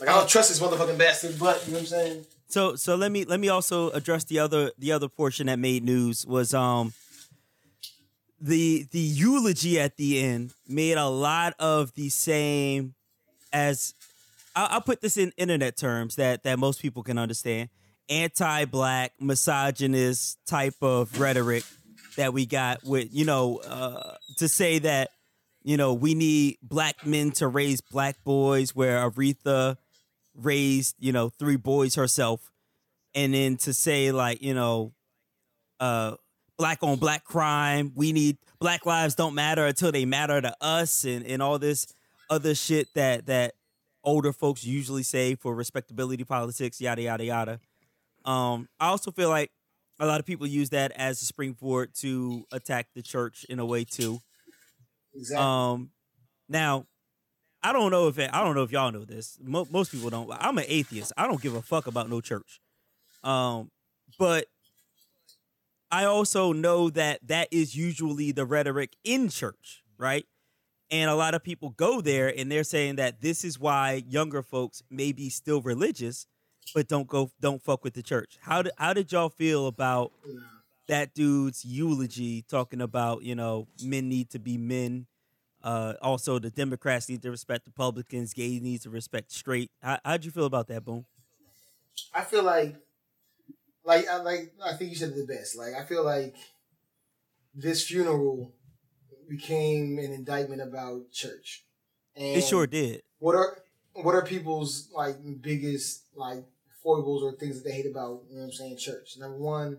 Like, I don't trust this motherfucking bastard, but you know what I'm saying? So so let me let me also address the other the other portion that made news was um the the eulogy at the end made a lot of the same as I'll, I'll put this in internet terms that that most people can understand. Anti-black misogynist type of rhetoric that we got with you know uh, to say that you know we need black men to raise black boys where Aretha raised you know three boys herself. And then to say like you know uh black on black crime we need black lives don't matter until they matter to us and and all this other shit that that older folks usually say for respectability politics yada yada yada um i also feel like a lot of people use that as a springboard to attack the church in a way too Exactly. um, now, I don't know if it, I don't know if y'all know this. Mo- most people don't. I'm an atheist. I don't give a fuck about no church. Um, but I also know that that is usually the rhetoric in church, right? And a lot of people go there and they're saying that this is why younger folks may be still religious, but don't go, don't fuck with the church. How did how did y'all feel about that dude's eulogy talking about you know men need to be men? Uh, also, the Democrats need to respect Republicans. Gays need to respect straight. How, how'd you feel about that, Boom? I feel like, like, I like. I think you said it the best. Like, I feel like this funeral became an indictment about church. And It sure did. What are what are people's like biggest like foibles or things that they hate about? You know what I'm saying? Church. Number one,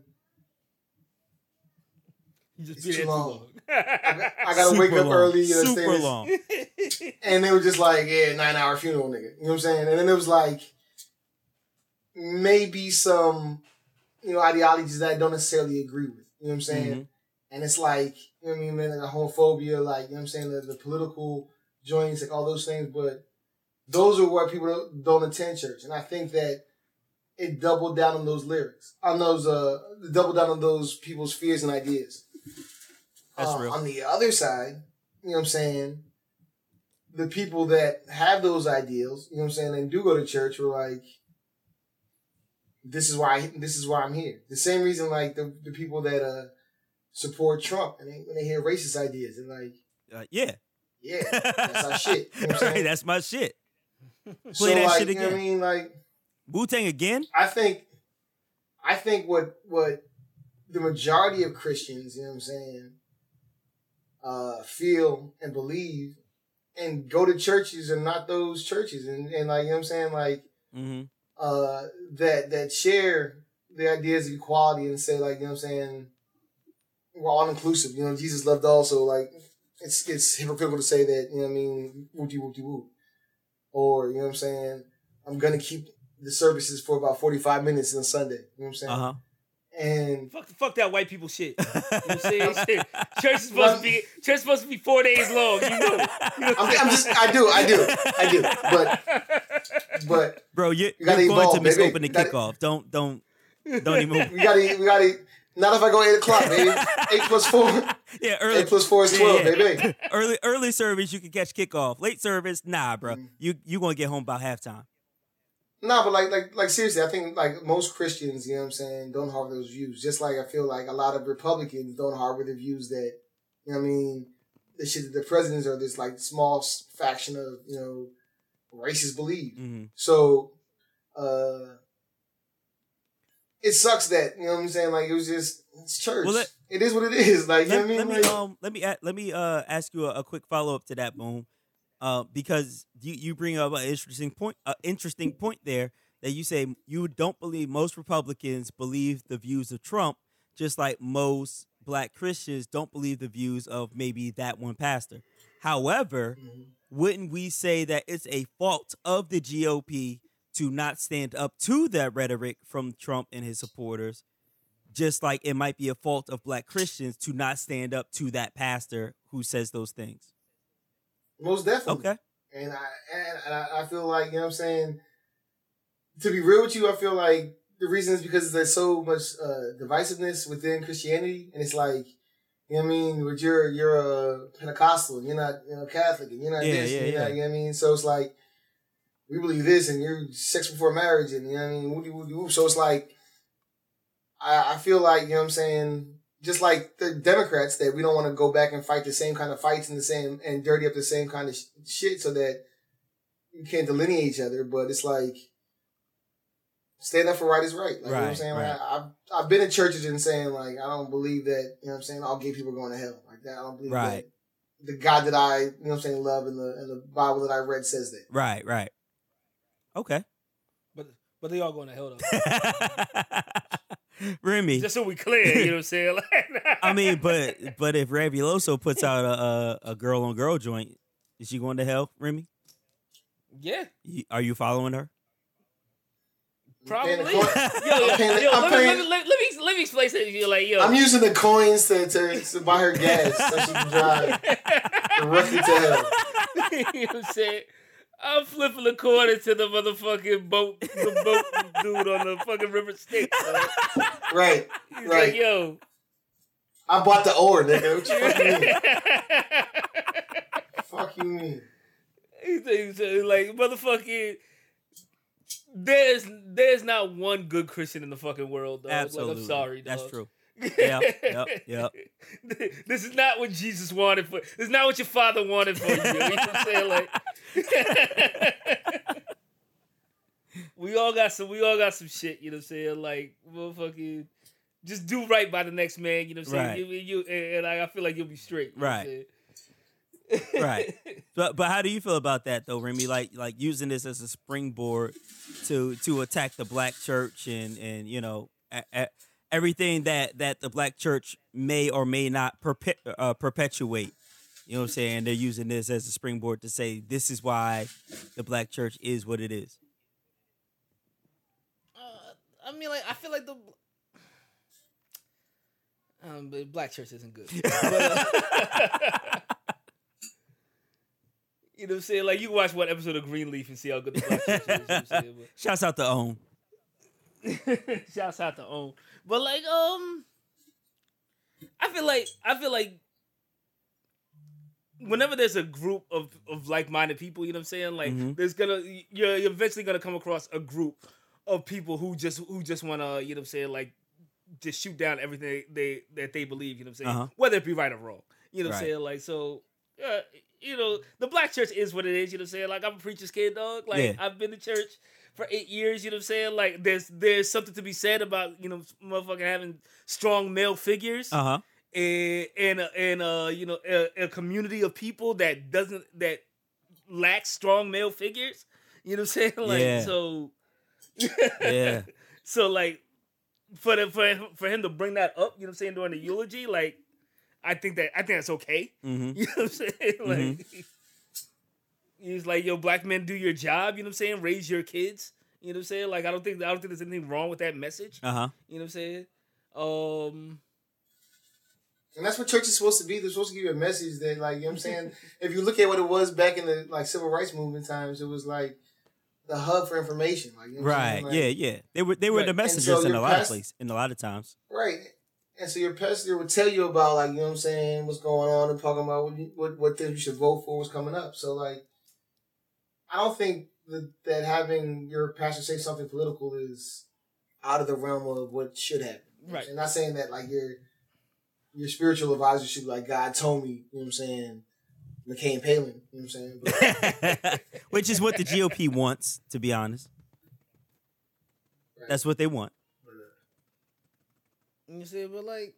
You just It's be too long. long. I gotta Super (laughs) wake up early. You know, Super understand? long. (laughs) And they were just like, yeah, nine hour funeral, nigga. You know what I'm saying? And then it was like maybe some, you know, ideologies that I don't necessarily agree with. You know what I'm saying? Mhm. And it's like, you know what I mean, man, like the homophobia, like, you know what I'm saying, the, the political joints, like all those things, but those are where people don't, don't attend church. And I think that it doubled down on those lyrics, on those, uh, doubled down on those people's fears and ideas. That's Uh, real. On the other side, you know what I'm saying, the people that have those ideals, you know what I'm saying, and do go to church were like, this is why this is why I'm here. The same reason like the, the people that uh support Trump and they, when they hear racist ideas, they're like, Uh, yeah. yeah, that's our shit. You know what I'm? (laughs) That's my shit. (laughs) so that like, shit you know what I again. mean? Like, Wu Tang again? I think, I think what what the majority of Christians, you know what I'm saying, uh, feel and believe, and go to churches and not those churches, and and like you know what I'm saying, like Mm-hmm. Uh, that that share the ideas of equality and say like you know what I'm saying, we're all inclusive. You know, Jesus loved all, so like it's it's hypocritical to say that you know what I mean, whoopty whoopty whoop, or you know what I'm saying, I'm gonna keep the services for about 45 minutes on Sunday. You know what I'm saying? Uh huh. And Fuck, fuck that white people shit. You know what I'm (laughs) saying? Shit. Church is supposed to be church is supposed to be four days long. You know. You know I'm, I'm just, I do, I do, I do. But, but Bro, you, you you're going to miss baby. open the gotta- kickoff. Don't don't don't even. (laughs) we gotta, we gotta. Not if I go eight o'clock, baby. Eight plus four. (laughs) yeah, early Eight plus four is twelve, yeah. baby. (laughs) early early service you can catch kickoff. Late service, nah, bro. Mm. You you gonna get home about halftime. Nah, but like, like, like seriously, I think like most Christians, you know what I'm saying, don't harbor those views. Just like I feel like a lot of Republicans don't harbor the views that, you know what I mean, the shit that the presidents are this like small faction of, you know, racists believe. hmm So, uh, it sucks that you know what I'm saying. Like it was just it's church. Well, let- it is what it is. Like you know Let, what I let me Like, um let me a- let me uh ask you a, a quick follow up to that, boom. Uh, because you you bring up an interesting point, uh, interesting point there that you say you don't believe most Republicans believe the views of Trump, just like most Black Christians don't believe the views of maybe that one pastor. However, Mhm. Wouldn't we say that it's a fault of the GOP to not stand up to that rhetoric from Trump and his supporters? Just like it might be a fault of black Christians to not stand up to that pastor who says those things. most definitely. Okay. And I and, I feel like you know what I'm saying. To be real with you, I feel like the reason is because there's so much uh, divisiveness within Christianity, and it's like. You know what I mean? But you're you're a Pentecostal, you're not you know Catholic, and you're not Yeah, this, yeah, you're yeah. not, you know what I mean? So it's like we believe this, and you're sex before marriage, and you know what I mean? Woody, woody, woo. So it's like I, I feel like you know what I'm saying. Just like the Democrats, that we don't want to go back and fight the same kind of fights and the same and dirty up the same kind of sh- shit, so that you can't delineate each other. But it's like stand up for right is right. Like you know what I'm Right, saying. right. Like, I, I've I've been in churches and saying like I don't believe that you know what I'm saying all gay people are going to hell like that. I don't believe Right. that the God that I you know what I'm saying love and the and the Bible that I read says that. Right, right. Okay. But but they all going to hell though. (laughs) Remy. Just so we clear, you know what I'm saying? (laughs) I mean, (laughs) but but if Ravuloso puts out a, a, a girl on girl joint, is she going to hell, Remy? yeah, Are you following her? Probably. Yo, yo, I'm paying yo, I'm let, me, paying- let, me, let, me let me explain something you. Like, yo, I'm using the coins to, to, to buy her gas so she can drive directly to hell. (laughs) you know what I'm saying? I'm flipping the quarter to the motherfucking boat, the boat dude on the fucking river Styx. dog. Right, He's right. like, yo. I bought the oar, nigga. What you fuck you mean? (laughs) fuck you mean? He thinks uh, like motherfucking. There's there's not one good Christian in the fucking world, dog. Absolutely. Like, I'm sorry, dog. That's true. (laughs) Yep, yep, yep. (laughs) This is not what Jesus wanted for. This is not what your father wanted for you. You know what I'm saying? Like, (laughs) we all got some. We all got some shit. You know what I'm saying? Like, motherfucking, just do right by the next man. You know what I'm saying? Right. You, you, and, and I, I feel like you'll be straight. you know what I'm Right. right. But but how do you feel about that though, Remy? Like like using this as a springboard to to attack the black church and and you know a, a, everything that that the black church may or may not perpe- uh, perpetuate. You know what I'm saying? They're using this as a springboard to say this is why the black church is what it is. Uh, I mean, like I feel like the um, but black church isn't good. (laughs) But, uh, you know what I'm saying? Like you can watch one episode of Greenleaf and see how good the black is. You know what I'm saying? (laughs) Shouts out to Own. (laughs) Shouts out to Own. But like, um, I feel like I feel like whenever there's a group of, of like-minded people, you know what I'm saying? Like Mhm. there's gonna you're, you're eventually gonna come across a group of people who just who just wanna, you know what I'm saying, like just shoot down everything they that they believe, you know what I'm saying? Uh-huh. Whether it be right or wrong. You know what I'm saying? Like so uh, you know, the black church is what it is, you know what I'm saying? Like I'm a preacher's kid, dog. Like Yeah. I've been to church for eight years, you know what I'm saying? Like there's there's something to be said about, you know, motherfucking having strong male figures Uh huh. and and uh, and uh you know a, a community of people that doesn't that lacks strong male figures. You know what I'm saying? (laughs) Like Yeah. so Yeah. (laughs) so like for the, for him- for him to bring that up, you know what I'm saying during the eulogy, like I think that I think that's okay. hmm (laughs) You know what I'm saying? Like (laughs) he's like, yo, black men do your job, you know what I'm saying? Raise your kids. You know what I'm saying? Like I don't think I don't think there's anything wrong with that message. Uh huh. You know what I'm saying? Um And that's what church is supposed to be. They're supposed to give you a message that, like, you know what I'm saying? (laughs) if you look at what it was back in the like civil rights movement times, it was like the hub for information. Like, you know Right. Like, yeah. Yeah. They were they were Right. the messengers so in a your lot of past- places. In a lot of times. Right. And so your pastor would tell you about like, you know what I'm saying, what's going on and talking about what you, what, what things you should vote for was coming up. So like I don't think that, that having your pastor say something political is out of the realm of what should happen. Right. And not saying that like your your spiritual advisor should be like God told me, you know what I'm saying, McCain Palin, you know what I'm saying? But, (laughs) Which is what the GOP wants, to be honest. Right. That's what they want. You see, but like,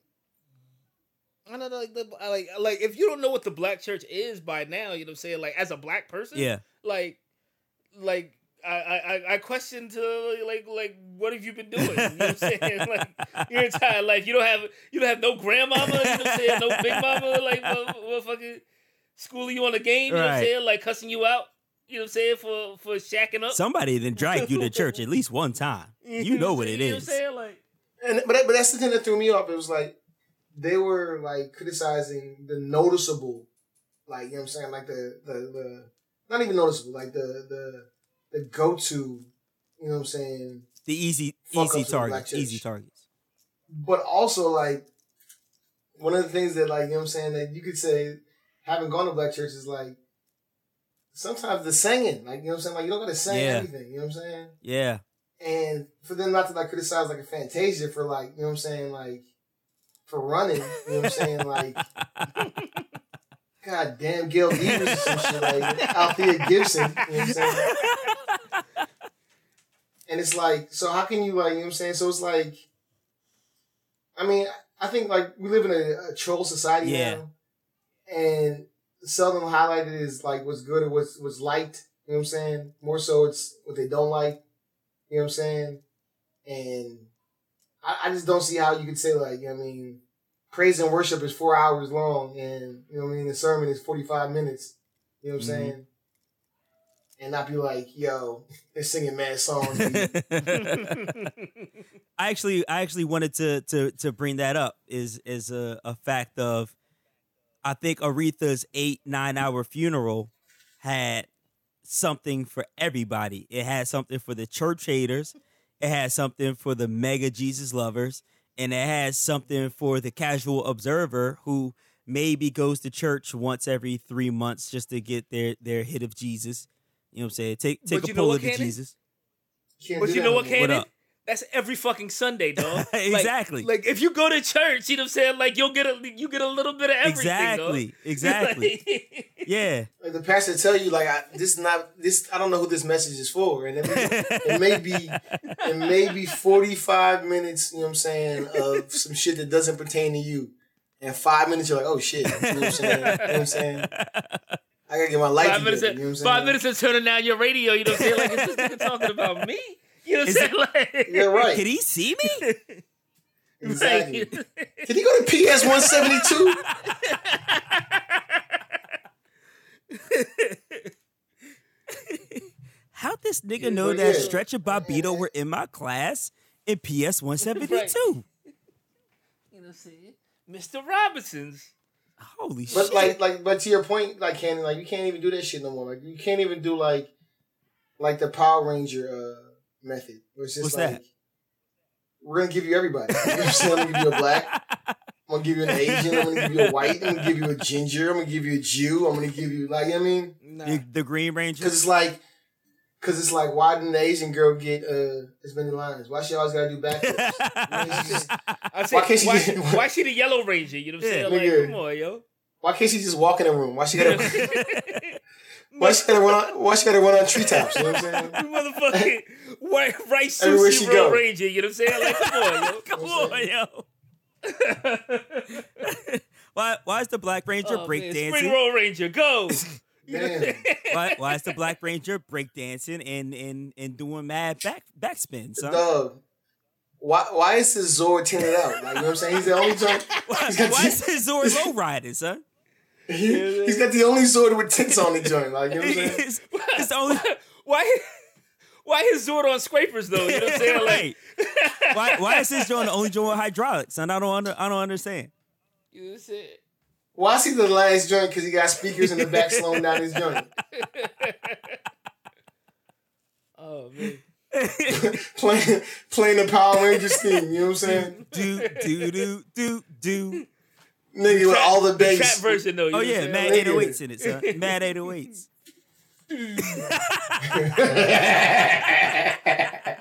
I don't know, like, the, I like, like, if you don't know what the black church is by now, you know what I'm saying? Like, as a black person, Yeah. like, like, I, I, I question to like, like, what have you been doing? You know what I'm saying? (laughs) Like, your entire life, you don't have, you don't have no grandmama, you know what I'm saying? No big mama, like, motherfucking schooling you on the game, you know what I'm saying? Like, cussing you out, you know what I'm saying? For, for shacking up. Somebody then dragged you to church at least one time. (laughs) You know what it is. You know what I'm saying? Like, and but but that's the thing that threw me off. It was like they were like criticizing the noticeable, like you know what I'm saying, like the the, the not even noticeable, like the the the go to, you know what I'm saying, The easy easy ups with the black targets. Easy targets. but also like one of the things that like you know what I'm saying that you could say having gone to black church is like sometimes the singing, like you know what I'm saying, like you don't gotta sing Yeah. everything, you know what I'm saying. Yeah. And for them not to like criticize like a Fantasia for like you know what I'm saying like for running, you know what I'm saying like God damn Gail Devers or some shit like Althea Gibson, you know what I'm saying? And it's like, so how can you like, you know what I'm saying? So it's like, I mean, I think like we live in a, a troll society Yeah. now, and seldom highlighted is like what's good or what's what's liked. You know what I'm saying? More so, it's what they don't like. You know what I'm saying? And I, I just don't see how you could say like, I mean, praise and worship is four hours long, and you know what I mean. The sermon is 45 minutes. You know what I'm Mhm. saying? And not be like, yo, (laughs) they're singing mad songs. (laughs) I actually I actually wanted to to to bring that up is is a, a fact of I think Aretha's eight nine hour funeral had something for everybody. It had something for the church haters. It had something for the mega Jesus lovers, and it has something for the casual observer who maybe goes to church once every three months just to get their their hit of Jesus. You know what I'm saying? Take take But a you know pull of the Jesus. Can't But you know what, no more. What up? That's every fucking Sunday, dog. (laughs) Exactly. Like, if you go to church, you know what I'm saying? Like you'll get a you get a little bit of everything. Exactly. (laughs) dog. Exactly. Like- yeah. Like the pastor tell you, like I, this is not this. I don't know who this message is for, and it may, it may be it may be forty five minutes. You know what I'm saying of some shit that doesn't pertain to you, and five minutes you're like, oh shit. You know what I'm saying? You know what I'm saying? I gotta get my life five minutes, together. of, You know five minutes of turning down your radio. You know what I'm saying? Like is this nigga talking about me? You know what I'm saying? Like, Yeah, right. Can he see me? (laughs) Exactly. like- Did he go to PS one seventy two? (laughs) How'd this nigga Yeah, know that yeah. Stretch and Bobbito were in my class in PS 172? You know what I'm saying? Mr. Robinson's. Holy But shit. like, like, but to your point, like, Cannon, like, you can't even do that shit no more. Like, you can't even do like, like the Power Ranger uh method. Where it's just What's like, that? we're gonna give you everybody. You know I'm gonna give you a black. I'm gonna give you an Asian. I'm gonna give you a white. I'm gonna give you a ginger. I'm gonna give you a Jew. I'm gonna give you like, you know what I mean, Nah. the, the Green Ranger? because it's like, because it's like, why didn't the Asian girl get uh as many lines? Why she always gotta do backflips? I mean, she just- I'm Why can't she why, just- why she the Yellow Ranger? You know what I'm Yeah. saying? Like, come on, yo. why can't she just walk in the room? Why she gotta? (laughs) (laughs) why she gotta run on? Why she gotta run on treetops? You know what I'm saying? (laughs) motherfucking (laughs) white right Everywhere she sushi go. ranger. You know what I'm saying? Like, come on, yo. (laughs) Come What's on, yo. why, why is the Black Ranger Oh, man. breakdancing? Spring roll ranger, go. Damn. why, why is the Black Ranger breakdancing and, and, and doing mad back backspin, son? Dog. Why why is his Zord tinted out? Like you know what I'm saying? He's the only joint. Why, why is his Zord low riding, son? (laughs) he, has got the only Zord with tits on the joint. Like you know what I'm saying? it's, it's the only why? Why his Zord on scrapers though? You know what I'm saying? Like, (laughs) right. Why, why is this joint the only joint with hydraulics? And I don't under, I don't understand. you know what I'm saying? Well, I see the last joint because he got speakers in the back slowing down his joint. (laughs) Oh man. playing playing the Power Rangers theme, you know what I'm saying? Do do do do do. Nigga with all the The trap bass. version though. You Oh yeah, mad saying? 808s in it, son. (laughs) Mad 808s. (laughs)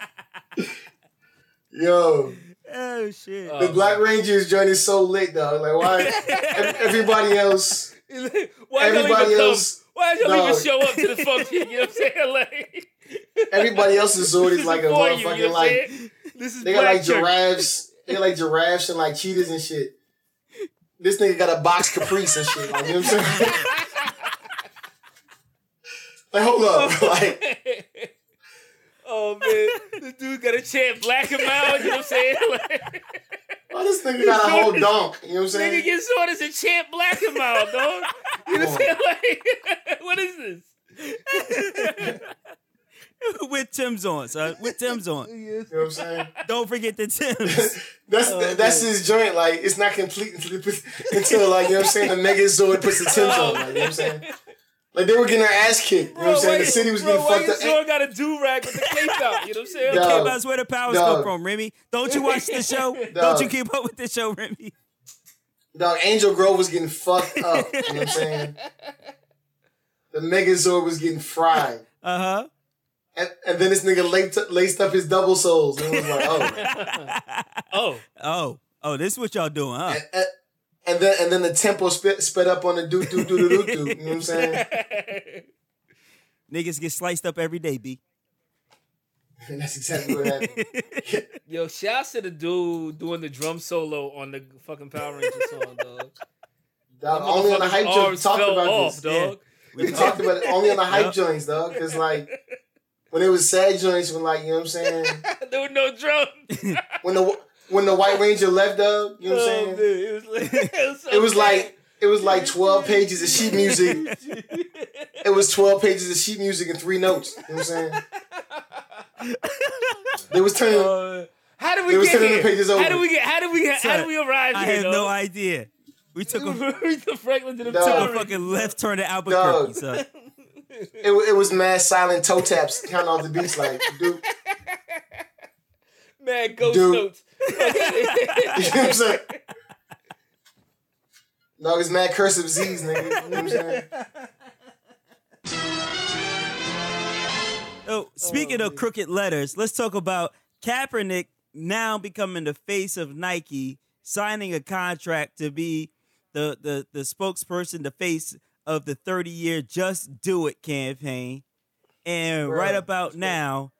Yo, Oh shit. Uh, the Black Rangers joint is so lit though. Like why (laughs) everybody else why y'all everybody even else- come? Why y'all even show up to the function? You know what I'm saying? Like everybody else's Zord this is like a for you, you know like? This is They got like church. giraffes. They got like giraffes and like cheetahs and shit. This nigga got a box caprice and shit. Like, you know what I'm saying? (laughs) like, hold up. (laughs) Like, (laughs) Oh man, this dude got a chant black him out. You know what I'm saying? Like, oh, this nigga got a whole donk. You know what I'm saying? nigga saying? gets on as a chant black him out, dog. You know what I'm saying? Like, what is this? With Timbs on, son. With Timbs on. You know what I'm saying? Don't forget the Timbs. That's Oh, that's his joint. Like, it's not complete until, they put- until like, you know what I'm saying? The Megazord puts the Timbs on. Like, you know what I'm saying? Like, they were getting their ass kicked. You know what I'm saying? The city was getting fucked up. your sword got a do rag with the cape out? You know what I'm saying? Dog. Okay, that's where the powers Dog. come from, Remy. Don't you watch the show? Don't you keep up with the show, Remy? Dog, Angel Grove was getting fucked up. You know what I'm saying? The Megazord was getting fried. Uh huh. And, and then this nigga laced, laced up his double soles. And it was like, oh. (laughs) Oh, Oh, oh, this is what y'all doing, huh? and, and, and then and then the tempo sped, sped up on the do do do do do do. You know what I'm saying? (laughs) Niggas get sliced up every day, B. (laughs) And that's exactly what happened. yo, shouts to the dude doing the drum solo on the fucking Power Ranger song, dog. Dog, only on the Motherfucker's hype joint we arms talked fell about off, this. dog. We talked about it only on the hype Yep. joints, dog. Because like when it was sad joints, when like you know what I'm saying, (laughs) there was no drum. (laughs) when the when the White Ranger left, dog, you know what I'm saying. Oh, man, it was like (laughs) it was, so It was like it was like twelve pages of sheet music. It was twelve pages of sheet music and three notes. You know what I'm saying? They was turning. Uh, how did we They was get turning the here? pages How over. did we get? How did we? How Son, did we arrive I here? have dog? no idea. We took a, we took Franklin to the Dog. took a fucking left turn to Albuquerque, Dog. son. It, it was mad silent toe taps counting off the beats like dude. Mad ghost Dude. notes. (laughs) You know what I'm saying? No, it's mad cursive Z's, nigga. You know what I'm saying? Oh, speaking of crooked letters, let's talk about Kaepernick now becoming the face of Nike, signing a contract to be the the the spokesperson, the face of the 30 year Just Do It campaign. And right about now,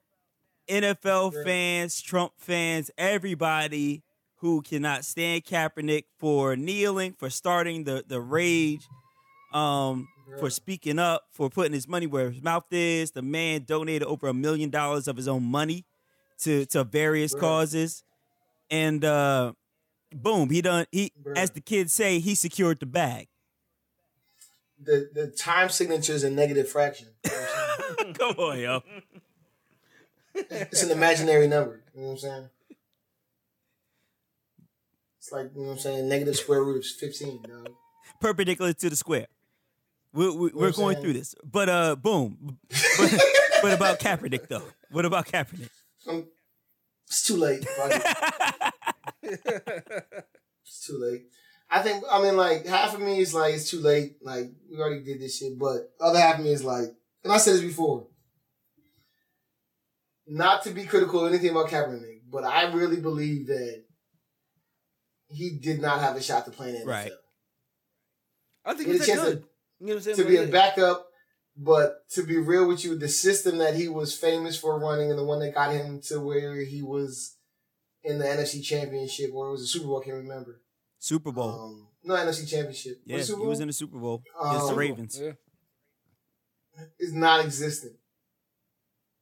NFL fans, Trump fans, everybody who cannot stand Kaepernick for kneeling, for starting the the rage, um, for speaking up, for putting his money where his mouth is. The man donated over a million dollars of his own money to to various Bruh. causes, and uh, boom, he done. He, Bruh. as the kids say, he secured the bag. The the time signatures in negative fraction. You know what? (laughs) Come on, yo. It's an imaginary number. You know what I'm saying? It's like, you know what I'm saying, negative square root of 15, dog. perpendicular to the square. We, we, we're I'm going saying? through this, but uh, boom. But, (laughs) but about Kaepernick though. What about Kaepernick? Um, it's too late. (laughs) It's too late. I think, I mean, like, half of me is like, it's too late. Like, we already did this shit. But other half of me is like, and I said this before, not to be critical of anything about Kaepernick, but I really believe that he did not have a shot to play in NFL. Right. I think He had a chance good. to You know what I'm saying? to be a backup. But to be real with you, the system that he was famous for running and the one that got him to where he was in the NFC Championship or it was a Super Bowl, I can't remember. Super Bowl. Um, no, NFC Championship. yeah, Was it he was in the Super Bowl Um, against the Ravens. Yeah. is non existent.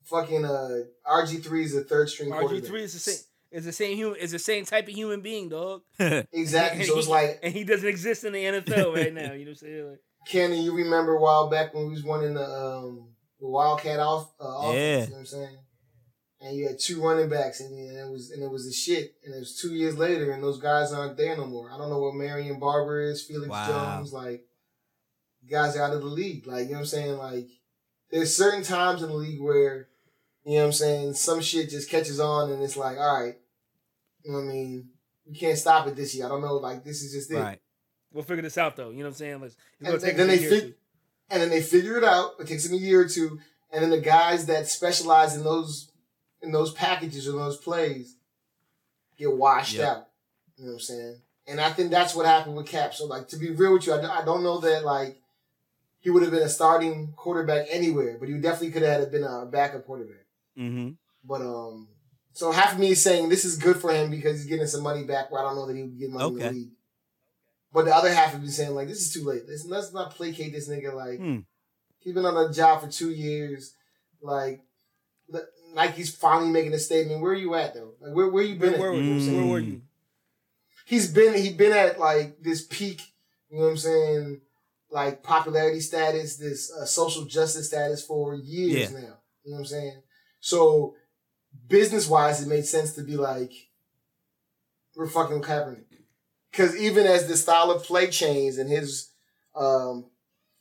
Fucking uh, RG3 is a third string RG three is the same. Is the same human. Is the same type of human being, dog. (laughs) Exactly. And So it's he- like, and he doesn't exist in the NFL right now. You know what I'm saying? Like, (laughs) Kenny, you remember a while back when we was running the um the Wildcat off uh, offense, Yeah. you know what I'm saying? And you had two running backs and, and it was and it was the shit. And it was two years later and those guys aren't there no more. I don't know what Marion Barber is, Felix Wow. Jones, like guys are out of the league. Like, you know what I'm saying? Like there's certain times in the league where, you know what I'm saying, some shit just catches on and it's like, all right, you know what I mean? We can't stop it this year. I don't know, like this is just it. right. we'll figure this out though. You know what I'm saying? Like, it's And, and take then they a fig- and then they figure it out. It takes them a year or two, and then the guys that specialize in those in those packages or those plays get washed Yep. out. You know what I'm saying? And I think that's what happened with Cap. So, like, to be real with you, I, don't- I don't know that like he would have been a starting quarterback anywhere, but he definitely could have been a backup quarterback. Mm-hmm. But um, so half of me is saying this is good for him because he's getting some money back. Where I don't know that he would get money in the league. But the other half of me is saying like this is too late. Let's, let's not placate this nigga. Like Hmm. he's been on the job for two years. Like Nike's finally making a statement. Where are you at though? Like where where you been? Where, at? were You know what I'm you? saying? Where were Mm. you? He's been he been at like this peak. You know what I'm saying? Like popularity status, this uh, social justice status for years Yeah. now. You know what I'm saying? So business wise, it made sense to be like, we're fucking with Kaepernick. Because even as the style of play changed and his um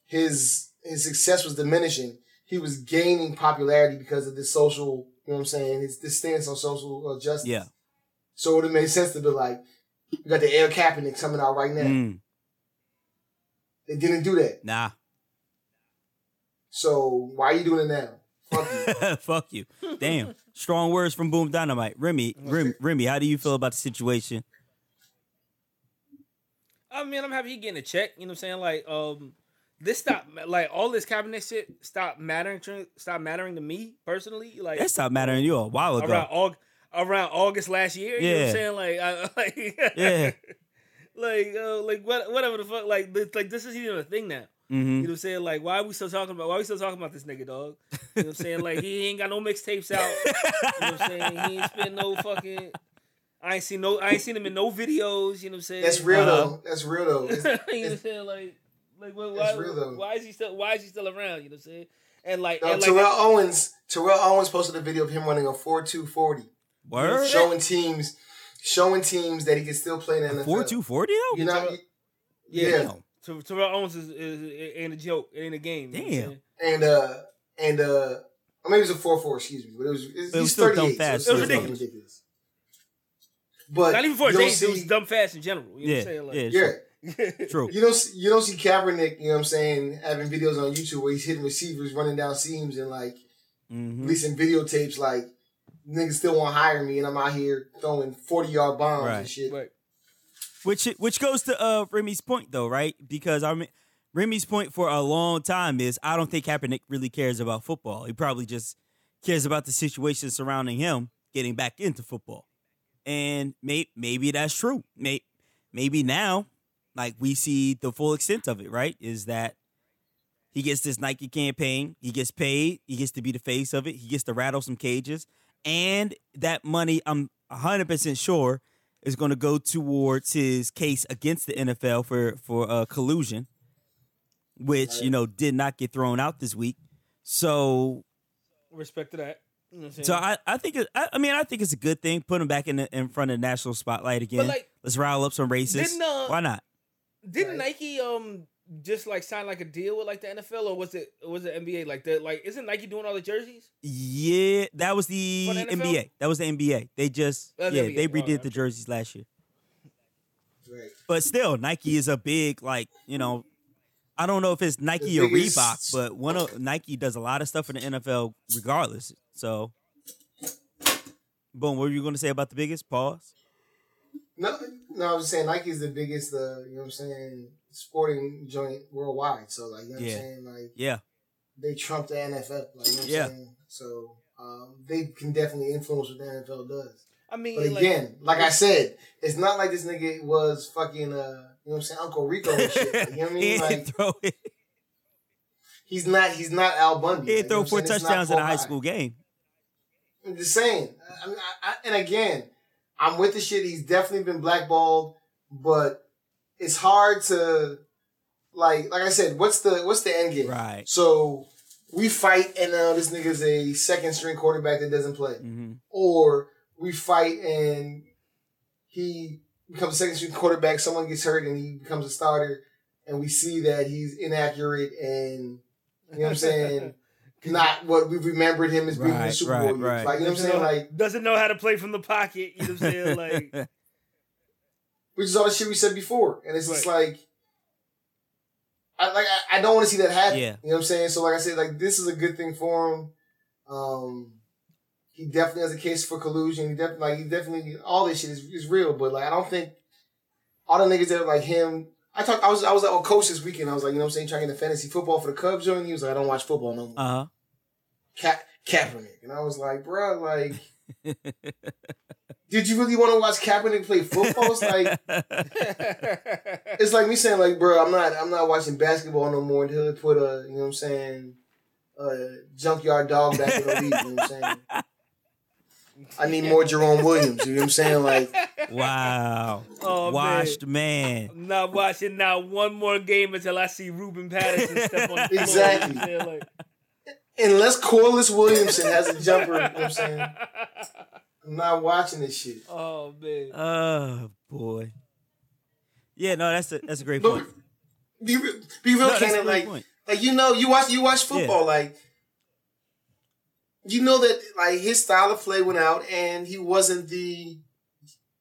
his his success was diminishing, he was gaining popularity because of this social. You know what I'm saying? His this stance on social uh, justice. Yeah. So it would have made sense to be like, we got the Air Kaepernick coming out right now. Mm. They didn't do that. Nah. So why are you doing it now? Fuck you. (laughs) Fuck you. Damn. Strong words from Boom Dynamite. Remy, Remy, Remy, how do you feel about the situation? I mean, I'm happy he getting a check. You know what I'm saying? Like, um, this stop like all this cabinet shit stopped mattering stop mattering to me personally. Like That stopped mattering to you a while around ago. Aug- around August last year. You know what Yeah. I'm saying? Like, I, (laughs) like Yeah. (laughs) like uh, like what whatever the fuck. Like, this, like this is even a thing now. You Mm-hmm. know what I'm saying? Like, why are we still talking about? Why are we still talking about this nigga, dog? You know what I'm saying? Like, he ain't got no mixtapes out. You know what I'm (laughs) saying? He ain't spent no fucking. I ain't seen no. I ain't seen him in no videos. You know what I'm saying? That's real Uh-huh. though. That's real though. you know what I'm saying? Like, like what, why, real, though. why is he still? Why is he still around? You know what I'm saying? And like, No, and like, Terrell Owens. Terrell Owens posted a video of him running a four two forty, Word? showing teams, showing teams that he can still play in the NFL. Four two forty though? You know, Yeah. yeah. Damn. Ter- Terrell Owens is, is, ain't a joke. It ain't a game. You know Damn. and uh and uh or maybe it was a four four, excuse me, but it was it's, It was he's still dumb fast, So It was it's fucking ridiculous. ridiculous. But Not even for you his don't age, it was dumb fast in general. You know Yeah, what I'm saying? Like, yeah, Yeah, true. true. you don't see, you don't see Kaepernick. You know what I'm saying? Having videos on YouTube where he's hitting receivers, running down seams, and like Mhm. releasing videotapes like niggas still won't hire me, and I'm out here throwing forty yard bombs Right. and shit. Right. Which which goes to uh Remy's point though, right? Because I mean Remy's point for a long time is I don't think Kaepernick really cares about football. He probably just cares about the situation surrounding him getting back into football. And may, maybe that's true. May, maybe now, like we see the full extent of it, right? Is that he gets this Nike campaign, he gets paid, he gets to be the face of it, he gets to rattle some cages, and that money, I'm 100% sure, is going to go towards his case against the NFL for for uh, collusion, which you know did not get thrown out this week. So Respect to that. You know what I'm saying? so I, I think it, I, I mean I think it's a good thing. Put him back in the, in front of the national spotlight again. like, Let's rile up some racists. uh, Why not? Didn't Right. Nike um just like sign like a deal with like the NFL or was it was it NBA like the like isn't Nike doing all the jerseys? Yeah, that was the, the NBA. That was the NBA. They just That's yeah NBA. they Oh, redid okay. the jerseys last year. Right. But still, Nike is a big like you know. I don't know if it's Nike The or Reebok, but one of Nike does a lot of stuff in the NFL regardless. So, boom. What were you going to say about the biggest pause? No, no, I was just saying Nike's the biggest, uh, you know what I'm saying, sporting joint worldwide. So like, you know what Yeah. I'm saying, like Yeah, they trump the NFL. Like, you know what Yeah. I'm saying? So um, they can definitely influence what the NFL does. I mean, But again, like I said, it's not like this nigga was fucking, uh, you know what I'm saying, Uncle Rico and shit. Like, you know what I (laughs) he mean? Like throw it. he's not, he's not Al Bundy. He like, didn't you know throw four saying? It's not touchdowns in a high school game. I'm just saying. I, mean, I, I, and again, I'm with the shit. He's definitely been blackballed, but it's hard to like. Like I said, what's the what's the end game? Right. So we fight, and now this nigga's a second string quarterback that doesn't play, hmm or we fight and he becomes a second string quarterback. Someone gets hurt, and he becomes a starter, and we see that he's inaccurate and you know what I'm saying. (laughs) Not what we remembered him as being in the Super right, Bowl. right. Like you know what I'm saying? Like doesn't know how to play from the pocket. You know what I'm saying? (laughs) Like, which is all the shit we said before. And it's just like, I like I, I don't want to see that happen. Yeah. You know what I'm saying? So like I said, like this is a good thing for him. Um, he definitely has a case for collusion. He definitely like he definitely all this shit is, is real. But like I don't think all the niggas that are like him. I talked. I was I was like, on coach this weekend. I was like, you know what I'm saying, trying to fantasy football for the Cubs joint. He was like, I don't watch football no more. Uh huh. Ka- Kaepernick, and I was like, bro, like. (laughs) Did you really want to watch Kaepernick play football? It's like (laughs) it's like me saying like, bro, I'm not I'm not watching basketball no more until they put a you know what I'm saying, a junkyard dog back in the league. You know what I'm saying? I need more Jerome Williams. You know what I'm saying? Like, wow. oh Washed man. man. I'm not watching now one more game until I see Ruben Patterson step on the floor. Exactly. You know what I'm saying? Like, unless Corliss Williamson has a jumper, you know what I'm saying? (laughs) I'm not watching this shit. oh man. Oh boy. Yeah, no, that's a that's a great But point. be real, be real, No, that's Cannon. Like, point. like you know, you watch you watch football, like you know that like his style of play went out, and he wasn't the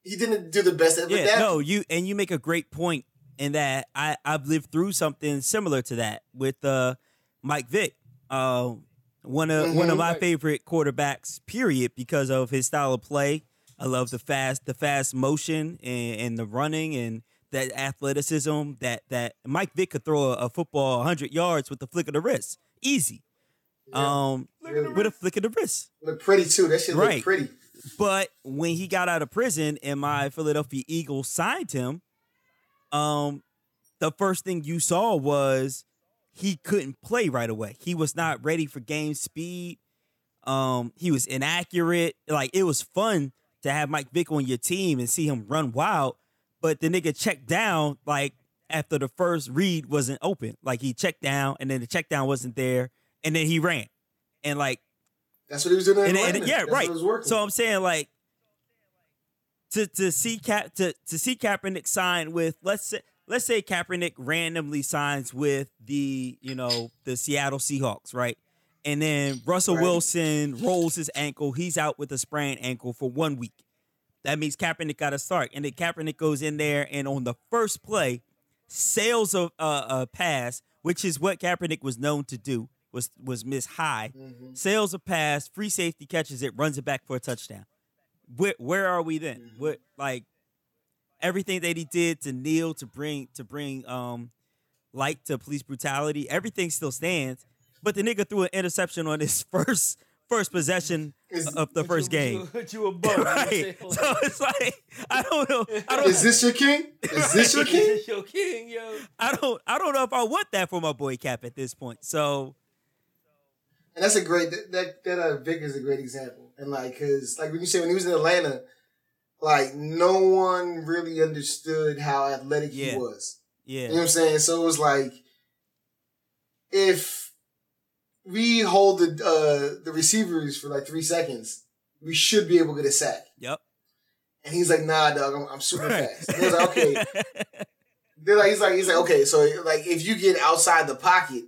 he didn't do the best at Yeah, adapting. no, you and you make a great point in that I I've lived through something similar to that with uh Mike Vick. Uh, one of one of Mhm. my favorite quarterbacks, period, because of his style of play. I love the fast the fast motion and, and the running and that athleticism that that Mike Vick could throw a, a football 100 yards with the flick of the wrist. Easy. Um Really. with a flick of the wrist. look pretty too. That shit Right. look pretty. But when he got out of prison and my Philadelphia Eagles signed him, um, the first thing you saw was he couldn't play right away. He was not ready for game speed. Um, he was inaccurate. Like it was fun to have Mike Vick on your team and see him run wild, but the nigga checked down like after the first read wasn't open. Like he checked down and then the check down wasn't there, and then he ran. And like That's what he was doing. In and, and- yeah, That's right. So I'm saying like to to see Cap to to see Kaepernick sign with let's say let's say Kaepernick randomly signs with the, you know, the Seattle Seahawks, right? And then Russell Right. Wilson rolls his ankle. He's out with a sprained ankle for one week. That means Kaepernick got to start. And then Kaepernick goes in there and on the first play, sails a, a, a pass, which is what Kaepernick was known to do, was was miss high. Mm-hmm. Sails a pass, free safety catches it, runs it back for a touchdown. Where where are we then? Mm-hmm. What like everything that he did to kneel to bring to bring um light to police brutality, everything still stands. But the nigga threw an interception on his (laughs) first first possession Is- of the first game. But you a bum. you know what I'm right. So it's like I don't know. I don't Is this your king? Is this your (laughs) king? This (laughs) your king, yo. I don't I don't know if I want that for my boy Cap at this point. So And that's a great that that, that uh, Vick is a great example. And like, cause like when you say when he was in Atlanta, like no one really understood how athletic Yeah. he was. yeah. You know what I'm saying? So it was like, if we hold the uh, the receivers for like three seconds, we should be able to get a sack. Yep. And he's like, Nah, dog, I'm, I'm super Right. fast. And he was like, Okay. (laughs) They're like, he's like, he's like, okay, so like if you get outside the pocket,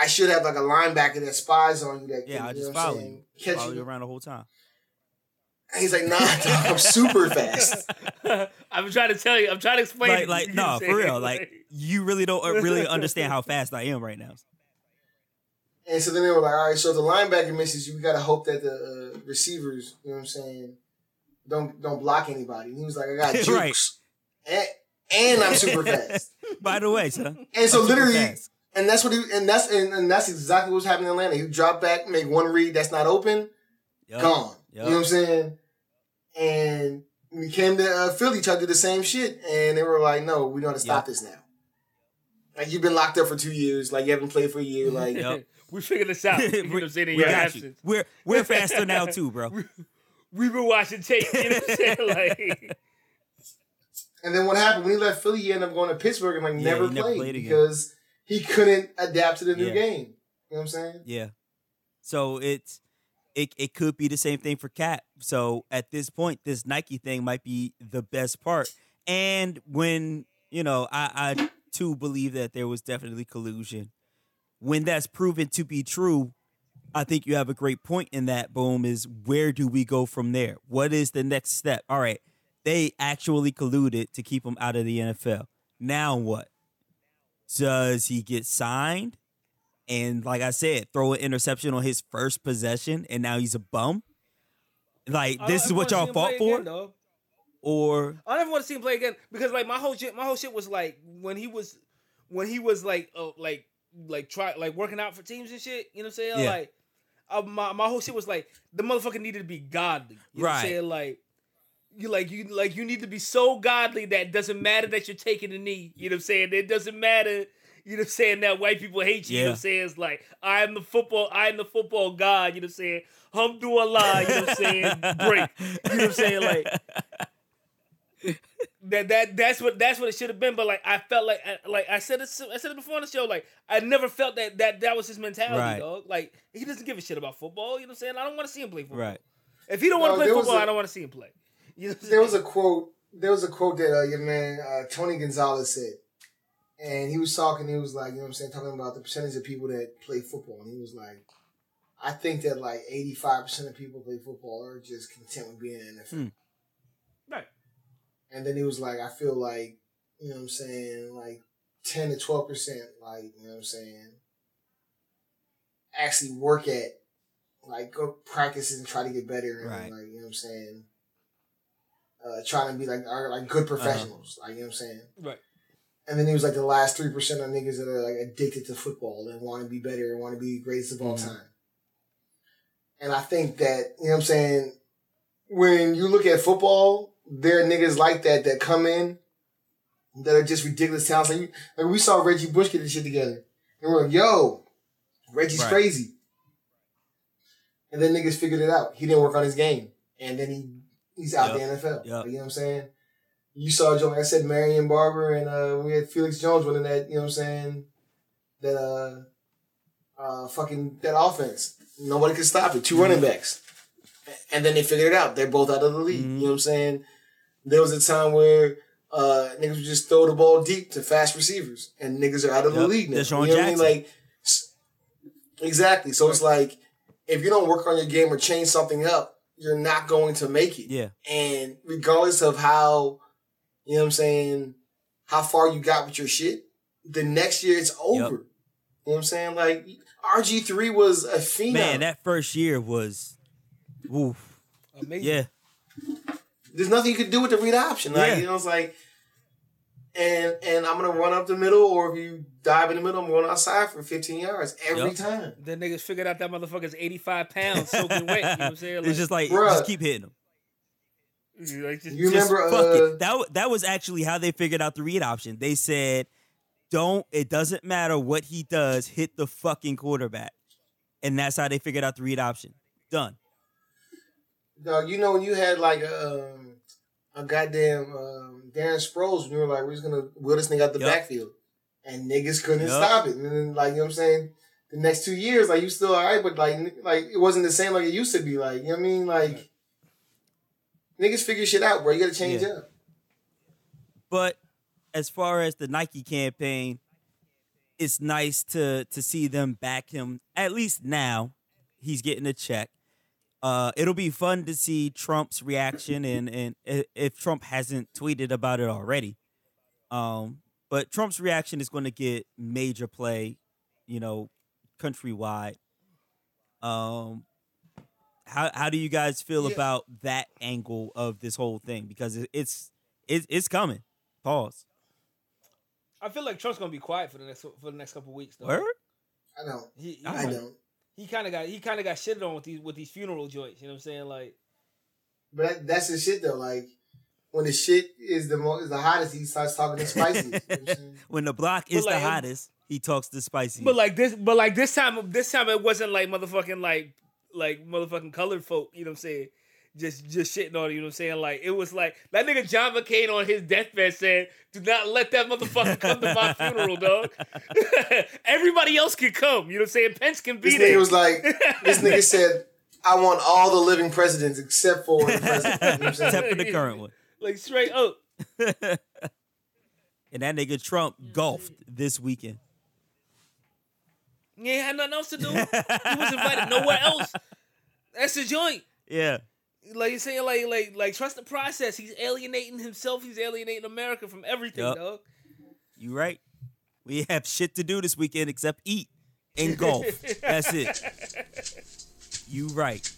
I should have like a linebacker that spies on you. That yeah, can, I you just follow you. catch Follow you you. around the whole time. And he's like, Nah, (laughs) dog, I'm super fast. (laughs) I'm trying to tell you. I'm trying to explain. Like like no, what for real. saying? Like you really don't uh, really (laughs) understand how fast I am right now. And so then they were like, all right, so the linebacker misses you, we gotta hope that the uh, receivers, you know what I'm saying, don't don't block anybody. And he was like, I got jukes, Right. and, and I'm super fast. By the way, son. And so I'm literally, and that's what he, and that's and, and that's exactly what's happening in Atlanta. He drop back, make one read that's not open, Yup. gone. Yup. You know what I'm saying? And we came to uh, Philly, tried to do the same shit, and they were like, "No, we know how to stop Yup. this now." Like you've been locked up for two years, like you haven't played for a year, (laughs) like Yup. (laughs) we figured this out. (laughs) You know what I'm saying? we got you. We're we're faster now too, bro. We've been watching tape. You know what I'm saying? Like, And then what happened when he left Philly? He ended up going to Pittsburgh and like Yeah, never, he never played, played again. because he couldn't adapt to the new Yeah. game. You know what I'm saying? Yeah. So it's it it could be the same thing for Cap. So at this point, this Nike thing might be the best part. And when you know, I I too believe that there was definitely collusion. When that's proven to be true, I think you have a great point in that. Boom is where do we go from there? What is the next step? All right, they actually colluded to keep him out of the NFL. Now what? Does he get signed? And like I said, throw an interception on his first possession, and now he's a bum. Like this is what y'all fought for, again, or I never want to see him play again because like my whole shit, my whole shit was like when he was, when he was like, uh, like, like try like working out for teams and shit. You know what I'm saying? Yeah. Like, uh, my my whole shit was like the motherfucker needed to be godly. You know what I'm Right. saying? Like. You like you like you need to be so godly that it doesn't matter that you're taking a knee. You know what I'm saying? It doesn't matter. You know what I'm saying? That white people hate you. You know what I'm saying? It's like I am the football. I am the football god. You know what I'm saying? Hamdulillah. You know what I'm saying? Break. You know what I'm saying? Like (laughs) that that that's what that's what it should have been. But like I felt like I- like I said it I said it before on the show. Like I never felt that that that was his mentality, Right. dog. Like he doesn't give a shit about football. You know what I'm saying? I don't want to see him play football. right? If he don't want No, to play there was football, a- I don't want to see him play. You know There was a quote. There was a quote that uh, your man uh, Tony Gonzalez said, and he was talking. He was like, you know, what I'm saying, talking about the percentage of people that play football, and he was like, I think that like 85 percent of people play football are just content with being in the NFL. Hmm. Right. And then he was like, I feel like, you know what I'm saying, like 10 to 12 percent, like, you know what I'm saying, actually work at, like, go practice and try to get better, and Right. like, you know what I'm saying, uh, trying to be like, are like good professionals, like, you know what I'm saying. Right. And then he was like the last three percent of niggas that are like addicted to football and want to be better and want to be greatest of all Mhm. time. And I think that, you know what I'm saying, when you look at football, there are niggas like that that come in that are just ridiculous talents. Like, like we saw Reggie Bush get this shit together. And we're like, yo, Reggie's Right. crazy. And then niggas figured it out. He didn't work on his game. And then he he's out the NFL. Like, you know what I'm saying? You saw Joe, like I said, Marion Barber and uh, we had Felix Jones running that, you know what I'm saying? That uh uh fucking that offense. Nobody could stop it. 2 running backs. And then they figured it out. They're both out of the league. Mhm. You know what I'm saying? There was a time where uh, niggas would just throw the ball deep to fast receivers, and niggas are out of the Yep. league now. DeSean you know what I mean? Jackson. Like, exactly. So it's like if you don't work on your game or change something up, you're not going to make it. Yeah. And regardless of how, you know what I'm saying, how far you got with your shit, the next year it's over. Yep. You know what I'm saying? Like RG3 was a phenom. Man, that first year was, oof. Amazing. Yeah, There's nothing you could do with the read option. Like Yeah. you know, it's like, and and I'm gonna run up the middle, or if you dive in the middle, I'm going outside for 15 yards every Yep. time. The niggas figured out that motherfucker's 85 pounds soaking wet. You know what I'm saying? it's just like Bruh. just keep hitting them. Like, just- You Just remember? fuck uh, it. That that was actually how they figured out the read option. They said, "Don't. It doesn't matter what he does. Hit the fucking quarterback," and that's how they figured out the read option. Done. Dog, you know when you had like a, um, a goddamn um, Darren Sproles, and you were like, we're just gonna wheel this nigga out the Yup. backfield, and niggas couldn't Yup. stop it. And then like you know what I'm saying, the next two years, like you still alright, but like like it wasn't the same like it used to be. Like you know what I mean, like niggas figure shit out, bro. You gotta change Yeah. up. But as far as the Nike campaign, it's nice to to see them back him. At least now, he's getting a check. Uh, it'll be fun to see Trump's reaction, and and if Trump hasn't tweeted about it already, um, but Trump's reaction is going to get major play, you know, countrywide. Um, how how do you guys feel Yeah. about that angle of this whole thing? Because it, it's it's it's coming. Pause. I feel like Trump's gonna be quiet for the next for the next couple weeks. Though. Word. I don't. He, he, I Alright. don't. he kind of got he kind of got shitted on with these with these funeral joints. You know what I'm saying? Like, But that, that's the shit though. Like when the shit is the most is the hottest, he starts talking to (laughs) spicy. You know what I'm saying? When the block is like, the hottest, he talks to spicy. but like this, but like this time, this time it wasn't like motherfucking like like motherfucking colored folk. You know what I'm saying? Just just shitting on it, you know what I'm saying? Like it was like that nigga John McCain on his deathbed said, "Do not let that motherfucker come to my (laughs) funeral, dog. (laughs) Everybody else can come. You know what I'm saying? Pence can be This there." nigga was like, this nigga (laughs) said, I want all the living presidents except for the president. You know what I'm saying? except for the current one. like straight up. And that nigga Trump golfed this weekend. He ain't had nothing else to do. he was invited (laughs) nowhere else. That's the joint. Yeah. Like you're saying, like like like trust the process. He's alienating himself. He's alienating America from everything, Yup. dog. You right. We have shit to do this weekend except eat and golf. (laughs) That's it. You right.